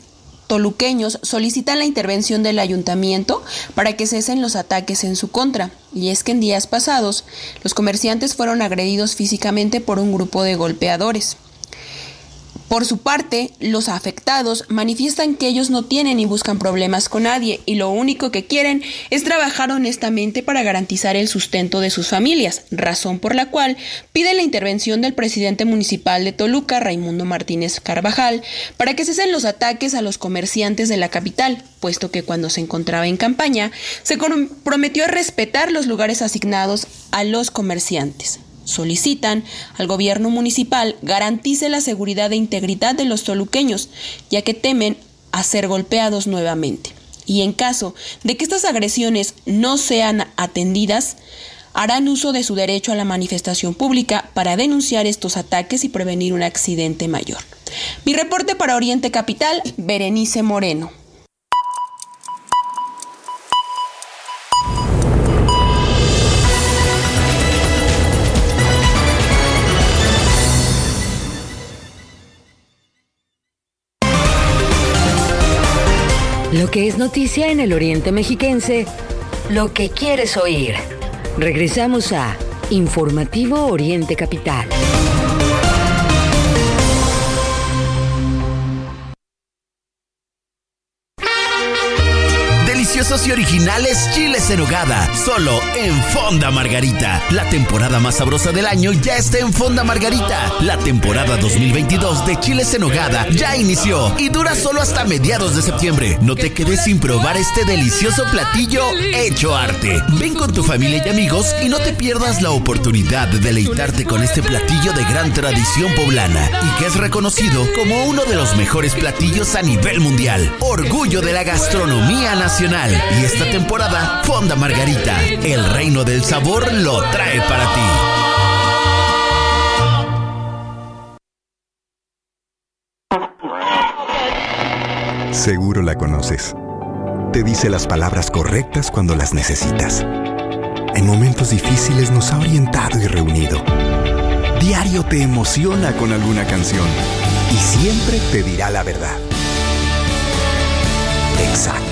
Speaker 21: toluqueños solicitan la intervención del ayuntamiento para que cesen los ataques en su contra. Y es que en días pasados los comerciantes fueron agredidos físicamente por un grupo de golpeadores. Por su parte, los afectados manifiestan que ellos no tienen ni buscan problemas con nadie y lo único que quieren es trabajar honestamente para garantizar el sustento de sus familias, razón por la cual piden la intervención del presidente municipal de Toluca, Raimundo Martínez Carvajal, para que cesen los ataques a los comerciantes de la capital, puesto que cuando se encontraba en campaña se comprometió a respetar los lugares asignados a los comerciantes solicitan al gobierno municipal garantice la seguridad e integridad de los toluqueños, ya que temen a ser golpeados nuevamente. Y en caso de que estas agresiones no sean atendidas, harán uso de su derecho a la manifestación pública para denunciar estos ataques y prevenir un accidente mayor. Mi reporte para Oriente Capital, Berenice Moreno.
Speaker 2: Lo que es noticia en el Oriente Mexiquense, lo que quieres oír. Regresamos a Informativo Oriente Capital.
Speaker 16: Y originales chiles en hogada, solo en Fonda Margarita. La temporada más sabrosa del año ya está en Fonda Margarita. La temporada 2022 de chiles en hogada ya inició y dura solo hasta mediados de septiembre. No te quedes sin probar este delicioso platillo hecho arte. Ven con tu familia y amigos y no te pierdas la oportunidad de deleitarte con este platillo de gran tradición poblana y que es reconocido como uno de los mejores platillos a nivel mundial. Orgullo de la gastronomía nacional. Y esta temporada, Fonda Margarita, el reino del sabor lo trae para ti.
Speaker 14: Seguro la conoces. Te dice las palabras correctas cuando las necesitas. En momentos difíciles nos ha orientado y reunido. Diario te emociona con alguna canción y siempre te dirá la verdad. Exacto.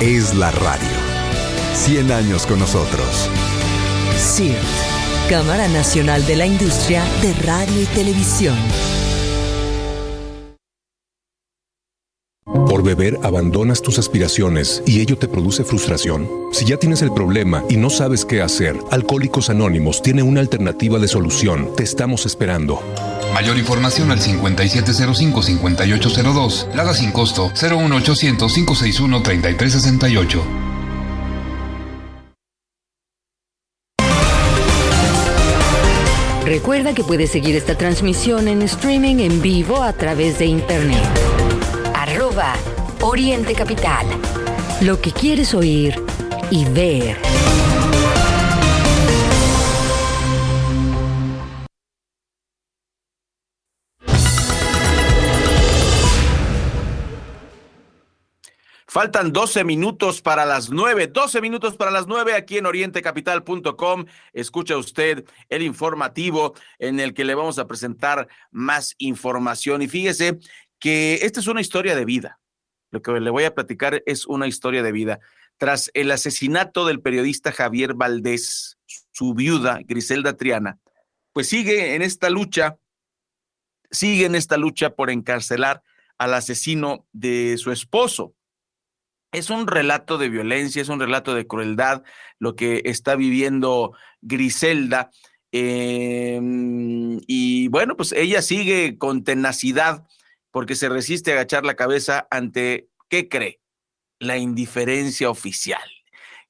Speaker 14: Es la radio. 100 años con nosotros.
Speaker 15: CIRT, Cámara Nacional de la Industria de Radio y Televisión.
Speaker 22: Por beber abandonas tus aspiraciones y ello te produce frustración. Si ya tienes el problema y no sabes qué hacer, Alcohólicos Anónimos tiene una alternativa de solución. Te estamos esperando.
Speaker 23: Mayor información al 5705-5802. Lada sin costo 01800-561-3368.
Speaker 2: Recuerda que puedes seguir esta transmisión en streaming en vivo a través de internet. Arroba Oriente Capital. Lo que quieres oír y ver.
Speaker 3: Faltan 12 minutos para las 9, 12 minutos para las 9 aquí en orientecapital.com. Escucha usted el informativo en el que le vamos a presentar más información. Y fíjese que esta es una historia de vida. Lo que le voy a platicar es una historia de vida. Tras el asesinato del periodista Javier Valdés, su viuda Griselda Triana, pues sigue en esta lucha, sigue en esta lucha por encarcelar al asesino de su esposo es un relato de violencia, es un relato de crueldad lo que está viviendo Griselda. Em, y bueno, pues ella sigue con tenacidad porque se resiste a agachar la cabeza ante, ¿qué cree? La indiferencia oficial.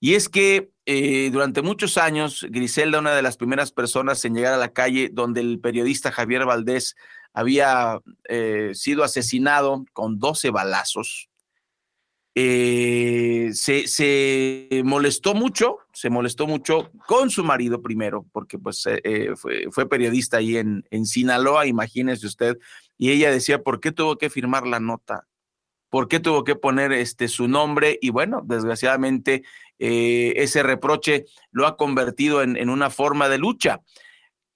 Speaker 3: Y es que eh, durante muchos años, Griselda, una de las primeras personas en llegar a la calle donde el periodista Javier Valdés había eh, sido asesinado con 12 balazos, eh, se, molestó mucho, se molestó mucho con su marido primero, porque pues fue, periodista ahí en, en Sinaloa, imagínese usted, y ella decía, ¿por qué tuvo que firmar la nota? ¿Por qué tuvo que poner este, su nombre? Y bueno, desgraciadamente eh, ese reproche lo ha convertido en, una forma de lucha.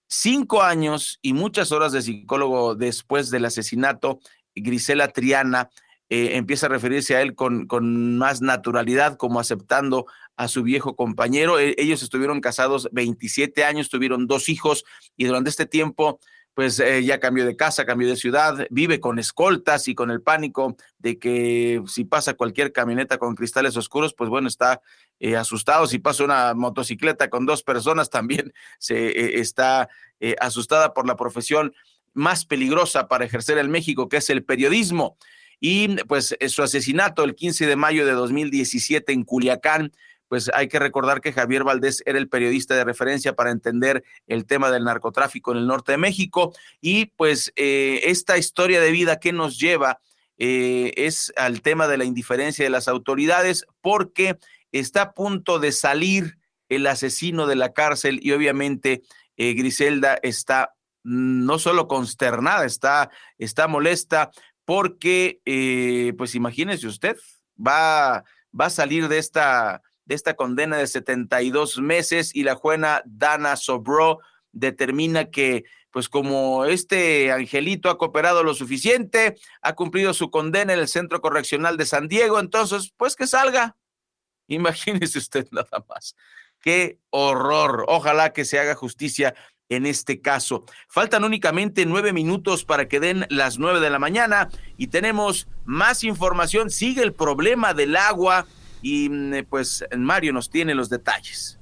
Speaker 3: Cinco años y muchas horas de psicólogo después del asesinato, Grisela Triana eh, empieza a referirse a él con, con, más naturalidad, como aceptando a su viejo compañero. E, ellos estuvieron casados 27 años, tuvieron dos hijos y durante este tiempo pues eh, ya cambió de casa, cambió de ciudad, vive con escoltas y con el pánico de que si pasa cualquier camioneta con cristales oscuros, pues bueno, está eh, asustado. Si pasa una motocicleta con dos personas, también [LAUGHS] se está asustada por la profesión más peligrosa para ejercer en México, que es el periodismo. Y pues su asesinato el 15 de mayo de 2017 en Culiacán, pues hay que recordar que Javier Valdés era el periodista de referencia para entender el tema del narcotráfico en el norte de México. Y pues eh, esta historia de vida que nos lleva eh, es al tema de la indiferencia de las autoridades, porque está a punto de salir el asesino de la cárcel y obviamente eh, Griselda está no solo consternada, está, está molesta porque, pues imagínese usted, va, va a salir de esta de esta condena de 72 meses y la jueza Dana Sobro determina que pues como este angelito ha cooperado lo suficiente, ha cumplido su condena en el Centro Correccional de San Diego, entonces pues que salga. Imagínese usted [LAUGHS] nada más. Qué horror. Ojalá que se haga justicia en este caso. Faltan únicamente nueve minutos para que den las nueve de la mañana y tenemos más información. Sigue el problema del agua y mm, pues Mario nos tiene los detalles.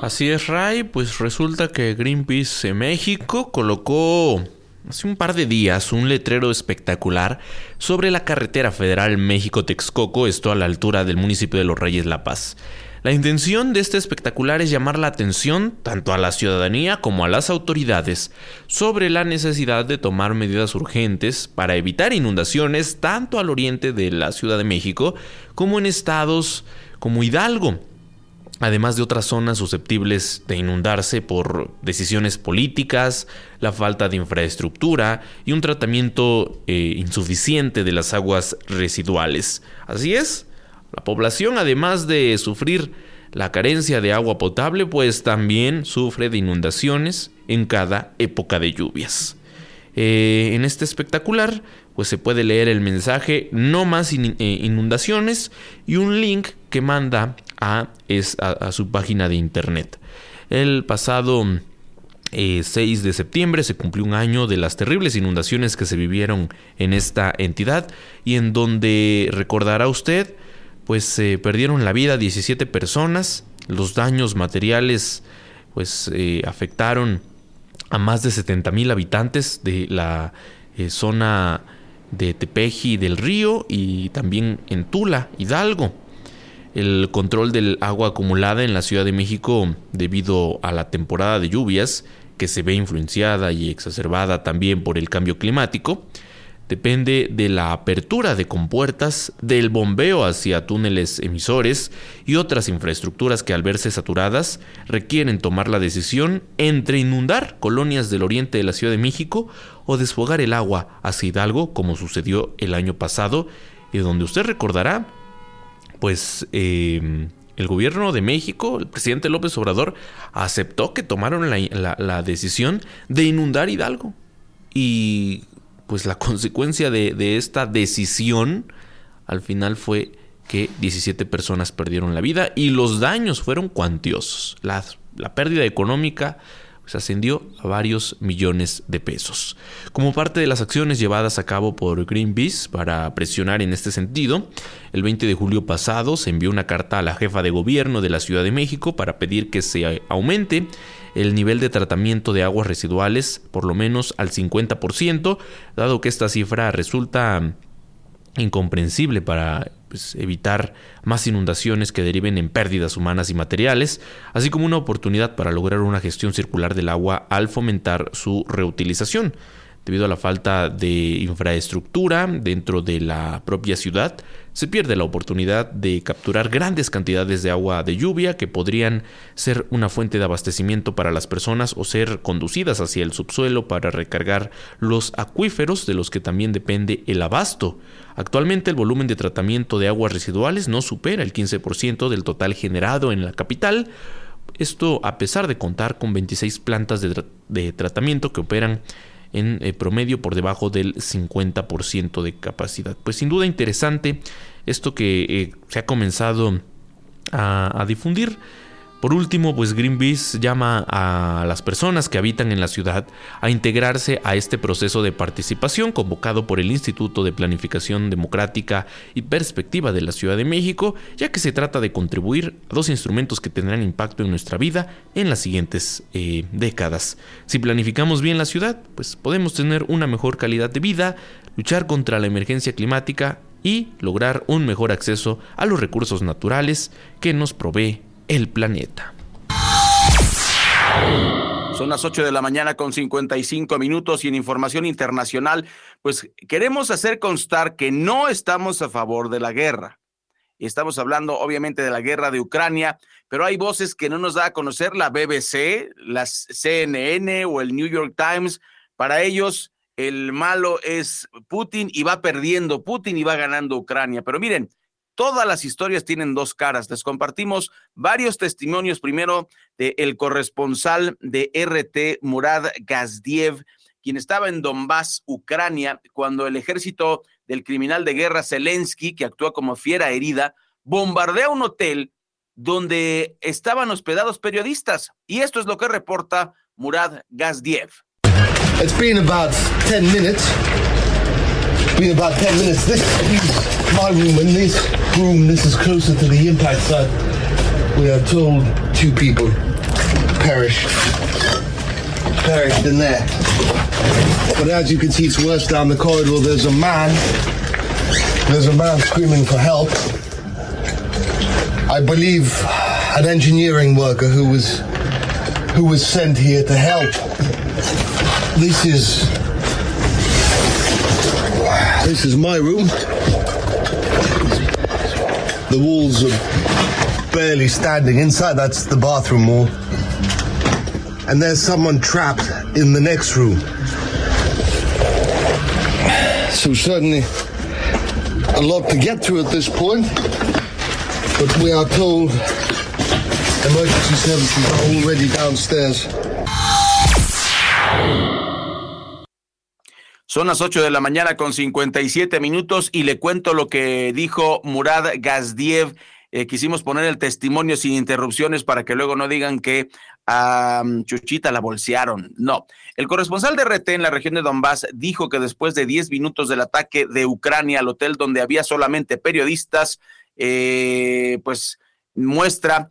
Speaker 5: Así es, Ray. Pues resulta que Greenpeace en México colocó hace un par de días un letrero espectacular sobre la carretera federal México-Texcoco, esto a la altura del municipio de Los Reyes La Paz. La intención de este espectacular es llamar la atención tanto a la ciudadanía como a las autoridades sobre la necesidad de tomar medidas urgentes para evitar inundaciones tanto al oriente de la Ciudad de México como en estados como Hidalgo, además de otras zonas susceptibles de inundarse por decisiones políticas, la falta de infraestructura y un tratamiento eh, insuficiente de las aguas residuales. Así es, la población, además de sufrir la carencia de agua potable, pues también sufre de inundaciones en cada época de lluvias. Eh, en este espectacular, pues se puede leer el mensaje no más eh, inundaciones y un link que manda a, a, su página de internet. El pasado 6 eh, de septiembre se cumplió un año de las terribles inundaciones que se vivieron en esta entidad y en donde recordará usted pues se perdieron la vida 17 personas, los daños materiales pues eh, afectaron a más de 70 mil habitantes de la eh, zona de Tepeji del río y también en Tula, Hidalgo. El control del agua acumulada en la Ciudad de México debido a la temporada de lluvias, que se ve influenciada y exacerbada también por el cambio climático, depende de la apertura de compuertas, del bombeo hacia túneles emisores y otras infraestructuras que al verse saturadas requieren tomar la decisión entre inundar colonias del oriente de la Ciudad de México o desfogar el agua hacia Hidalgo como sucedió el año pasado y donde usted recordará pues em, el gobierno de México, el presidente López Obrador, aceptó que tomaron la, la decisión de inundar Hidalgo. Y pues la [LAUGHS] consecuencia de, esta decisión al final fue que 17 personas perdieron la vida y los daños fueron cuantiosos. La, pérdida económica pues ascendió a varios millones de pesos. Como parte de las acciones llevadas a cabo por Greenpeace para presionar en este sentido, el 20 de julio pasado se envió una carta a la jefa de gobierno de la Ciudad de México para pedir que se aumente el nivel de tratamiento de aguas residuales por lo menos al 50%, dado que esta cifra resulta incomprensible para pues, evitar más inundaciones que deriven en pérdidas humanas y materiales, así como una oportunidad para lograr una gestión circular del agua al fomentar su reutilización. Debido a la falta de infraestructura dentro de la propia ciudad, se pierde la oportunidad de capturar grandes cantidades de agua de lluvia que podrían ser una fuente de abastecimiento para las personas o ser conducidas hacia el subsuelo para recargar los acuíferos de los que también depende el abasto. Actualmente el volumen de tratamiento de aguas residuales no supera el 15% del total generado en la capital, esto a pesar de contar con 26 plantas de, de tratamiento que operan en eh, promedio por debajo del 50% de capacidad. Pues sin duda interesante esto que eh, se ha comenzado a difundir por último, pues Greenpeace llama a las personas que habitan en la ciudad a integrarse a este proceso de participación convocado por el Instituto de Planificación Democrática y Perspectiva de la Ciudad de México, ya que se trata de contribuir a dos instrumentos que tendrán impacto en nuestra vida en las siguientes eh, décadas. Si planificamos bien la ciudad, pues podemos tener una mejor calidad de vida, luchar contra la emergencia climática y lograr un mejor acceso a los recursos naturales que nos provee el planeta.
Speaker 3: Son las 8 de la mañana con 55 minutos y en información internacional, pues queremos hacer constar que no estamos a favor de la guerra. Estamos hablando obviamente de la guerra de Ucrania, pero hay voces que no nos da a conocer la BBC, la CNN o el New York Times. Para ellos, el malo es Putin y va perdiendo Putin y va ganando Ucrania. Pero miren, Todas las historias tienen dos caras. Les compartimos varios testimonios. Primero, del el corresponsal de RT, Murad Gazdiev, quien estaba en Donbass, Ucrania, cuando el ejército del criminal de guerra Zelensky, que actúa como fiera herida, bombardea un hotel donde estaban hospedados periodistas. Y esto es lo que reporta Murad Gazdiev.
Speaker 24: It's been about 10 minutes. been about 10 minutes. My room, and this room, this is closer to the impact site. We are told two people perished. Perished in there. But as you can see, it's worse down the corridor. There's a man. There's a man screaming for help. I believe an engineering worker who was who was sent here to help. This is this is my room. The walls are barely standing. Inside, that's the bathroom wall. And there's someone trapped in the next room. So, certainly, a lot to get through at this point. But we are told emergency services are already downstairs.
Speaker 3: Son las 8 de la mañana con 57 minutos y le cuento lo que dijo Murad Gazdiev. Eh, quisimos poner el testimonio sin interrupciones para que luego no digan que a Chuchita la bolsearon. No. El corresponsal de RT en la región de Donbass dijo que después de 10 minutos del ataque de Ucrania al hotel donde había solamente periodistas, eh, pues muestra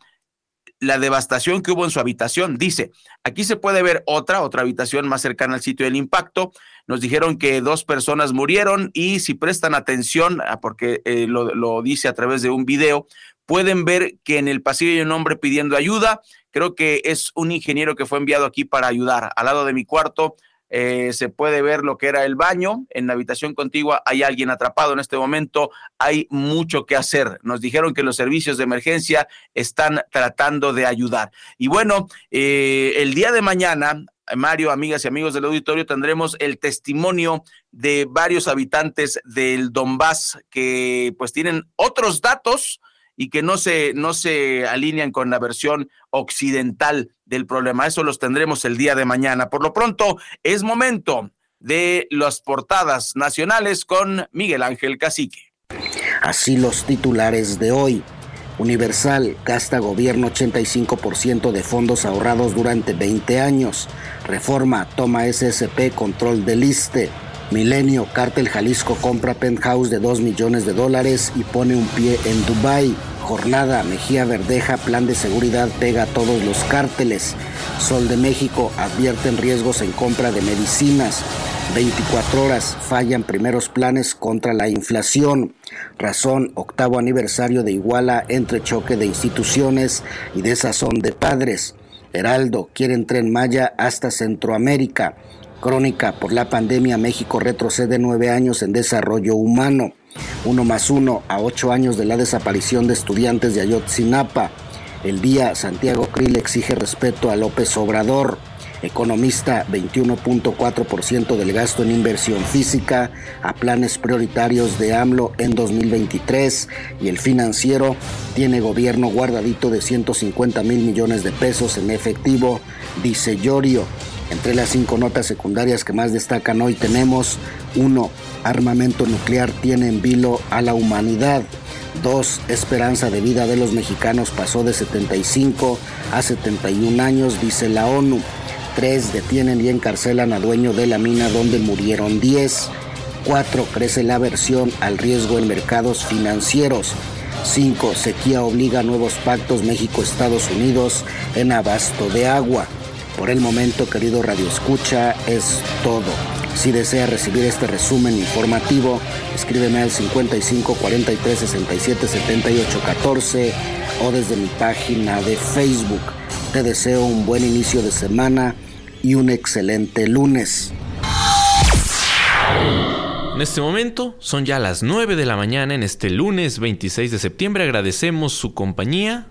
Speaker 3: la devastación que hubo en su habitación. Dice, aquí se puede ver otra, otra habitación más cercana al sitio del impacto. Nos dijeron que dos personas murieron y si prestan atención, porque eh, lo, lo dice a través de un video, pueden ver que en el pasillo hay un hombre pidiendo ayuda. Creo que es un ingeniero que fue enviado aquí para ayudar. Al lado de mi cuarto eh, se puede ver lo que era el baño. En la habitación contigua hay alguien atrapado en este momento. Hay mucho que hacer. Nos dijeron que los servicios de emergencia están tratando de ayudar. Y bueno, eh, el día de mañana, Mario, amigas y amigos del auditorio, tendremos el testimonio de varios habitantes del Donbass que pues tienen otros datos y que no se, no se alinean con la versión occidental del problema. Eso los tendremos el día de mañana. Por lo pronto, es momento de las portadas nacionales con Miguel Ángel Cacique.
Speaker 25: Así los titulares de hoy. Universal gasta gobierno 85% de fondos ahorrados durante 20 años. Reforma toma SSP control del ISTE. Milenio, Cártel Jalisco compra penthouse de 2 millones de dólares y pone un pie en Dubai. Jornada, Mejía Verdeja, plan de seguridad pega a todos los cárteles. Sol de México, advierten riesgos en compra de medicinas. 24 horas, fallan primeros planes contra la inflación. Razón, octavo aniversario de Iguala entre choque de instituciones y desazón de padres. Heraldo, quieren tren Maya hasta Centroamérica. Crónica por la pandemia, México retrocede nueve años en desarrollo humano. Uno más uno a ocho años de la desaparición de estudiantes de Ayotzinapa. El día Santiago Krill exige respeto a López Obrador. Economista, 21.4% del gasto en inversión física a planes prioritarios de AMLO en 2023 y el financiero tiene gobierno guardadito de 150 mil millones de pesos en efectivo, dice Llorio. Entre las cinco notas secundarias que más destacan hoy tenemos 1. Armamento nuclear tiene en vilo a la humanidad. 2. Esperanza de vida de los mexicanos pasó de 75 a 71 años, dice la ONU. 3. Detienen y encarcelan a dueño de la mina donde murieron 10. 4. Crece la aversión al riesgo en mercados financieros. 5. Sequía obliga a nuevos pactos México-Estados Unidos en abasto de agua. Por el momento, querido Radio Escucha, es todo. Si desea recibir este resumen informativo, escríbeme al 55 43 67 78 14 o desde mi página de Facebook. Te deseo un buen inicio de semana y un excelente lunes.
Speaker 5: En este momento son ya las 9 de la mañana en este lunes 26 de septiembre. Agradecemos su compañía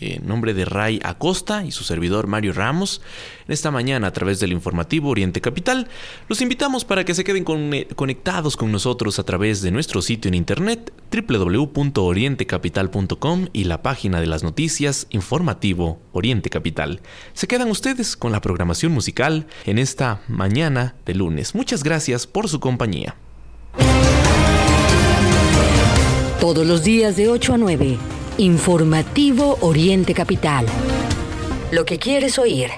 Speaker 5: en nombre de Ray Acosta y su servidor Mario Ramos, en esta mañana a través del informativo Oriente Capital, los invitamos para que se queden conectados con nosotros a través de nuestro sitio en internet www.orientecapital.com y la página de las noticias informativo Oriente Capital. Se quedan ustedes con la programación musical en esta mañana de lunes. Muchas gracias por su compañía.
Speaker 2: Todos los días de 8 a 9. Informativo Oriente Capital. Lo que quieres oír.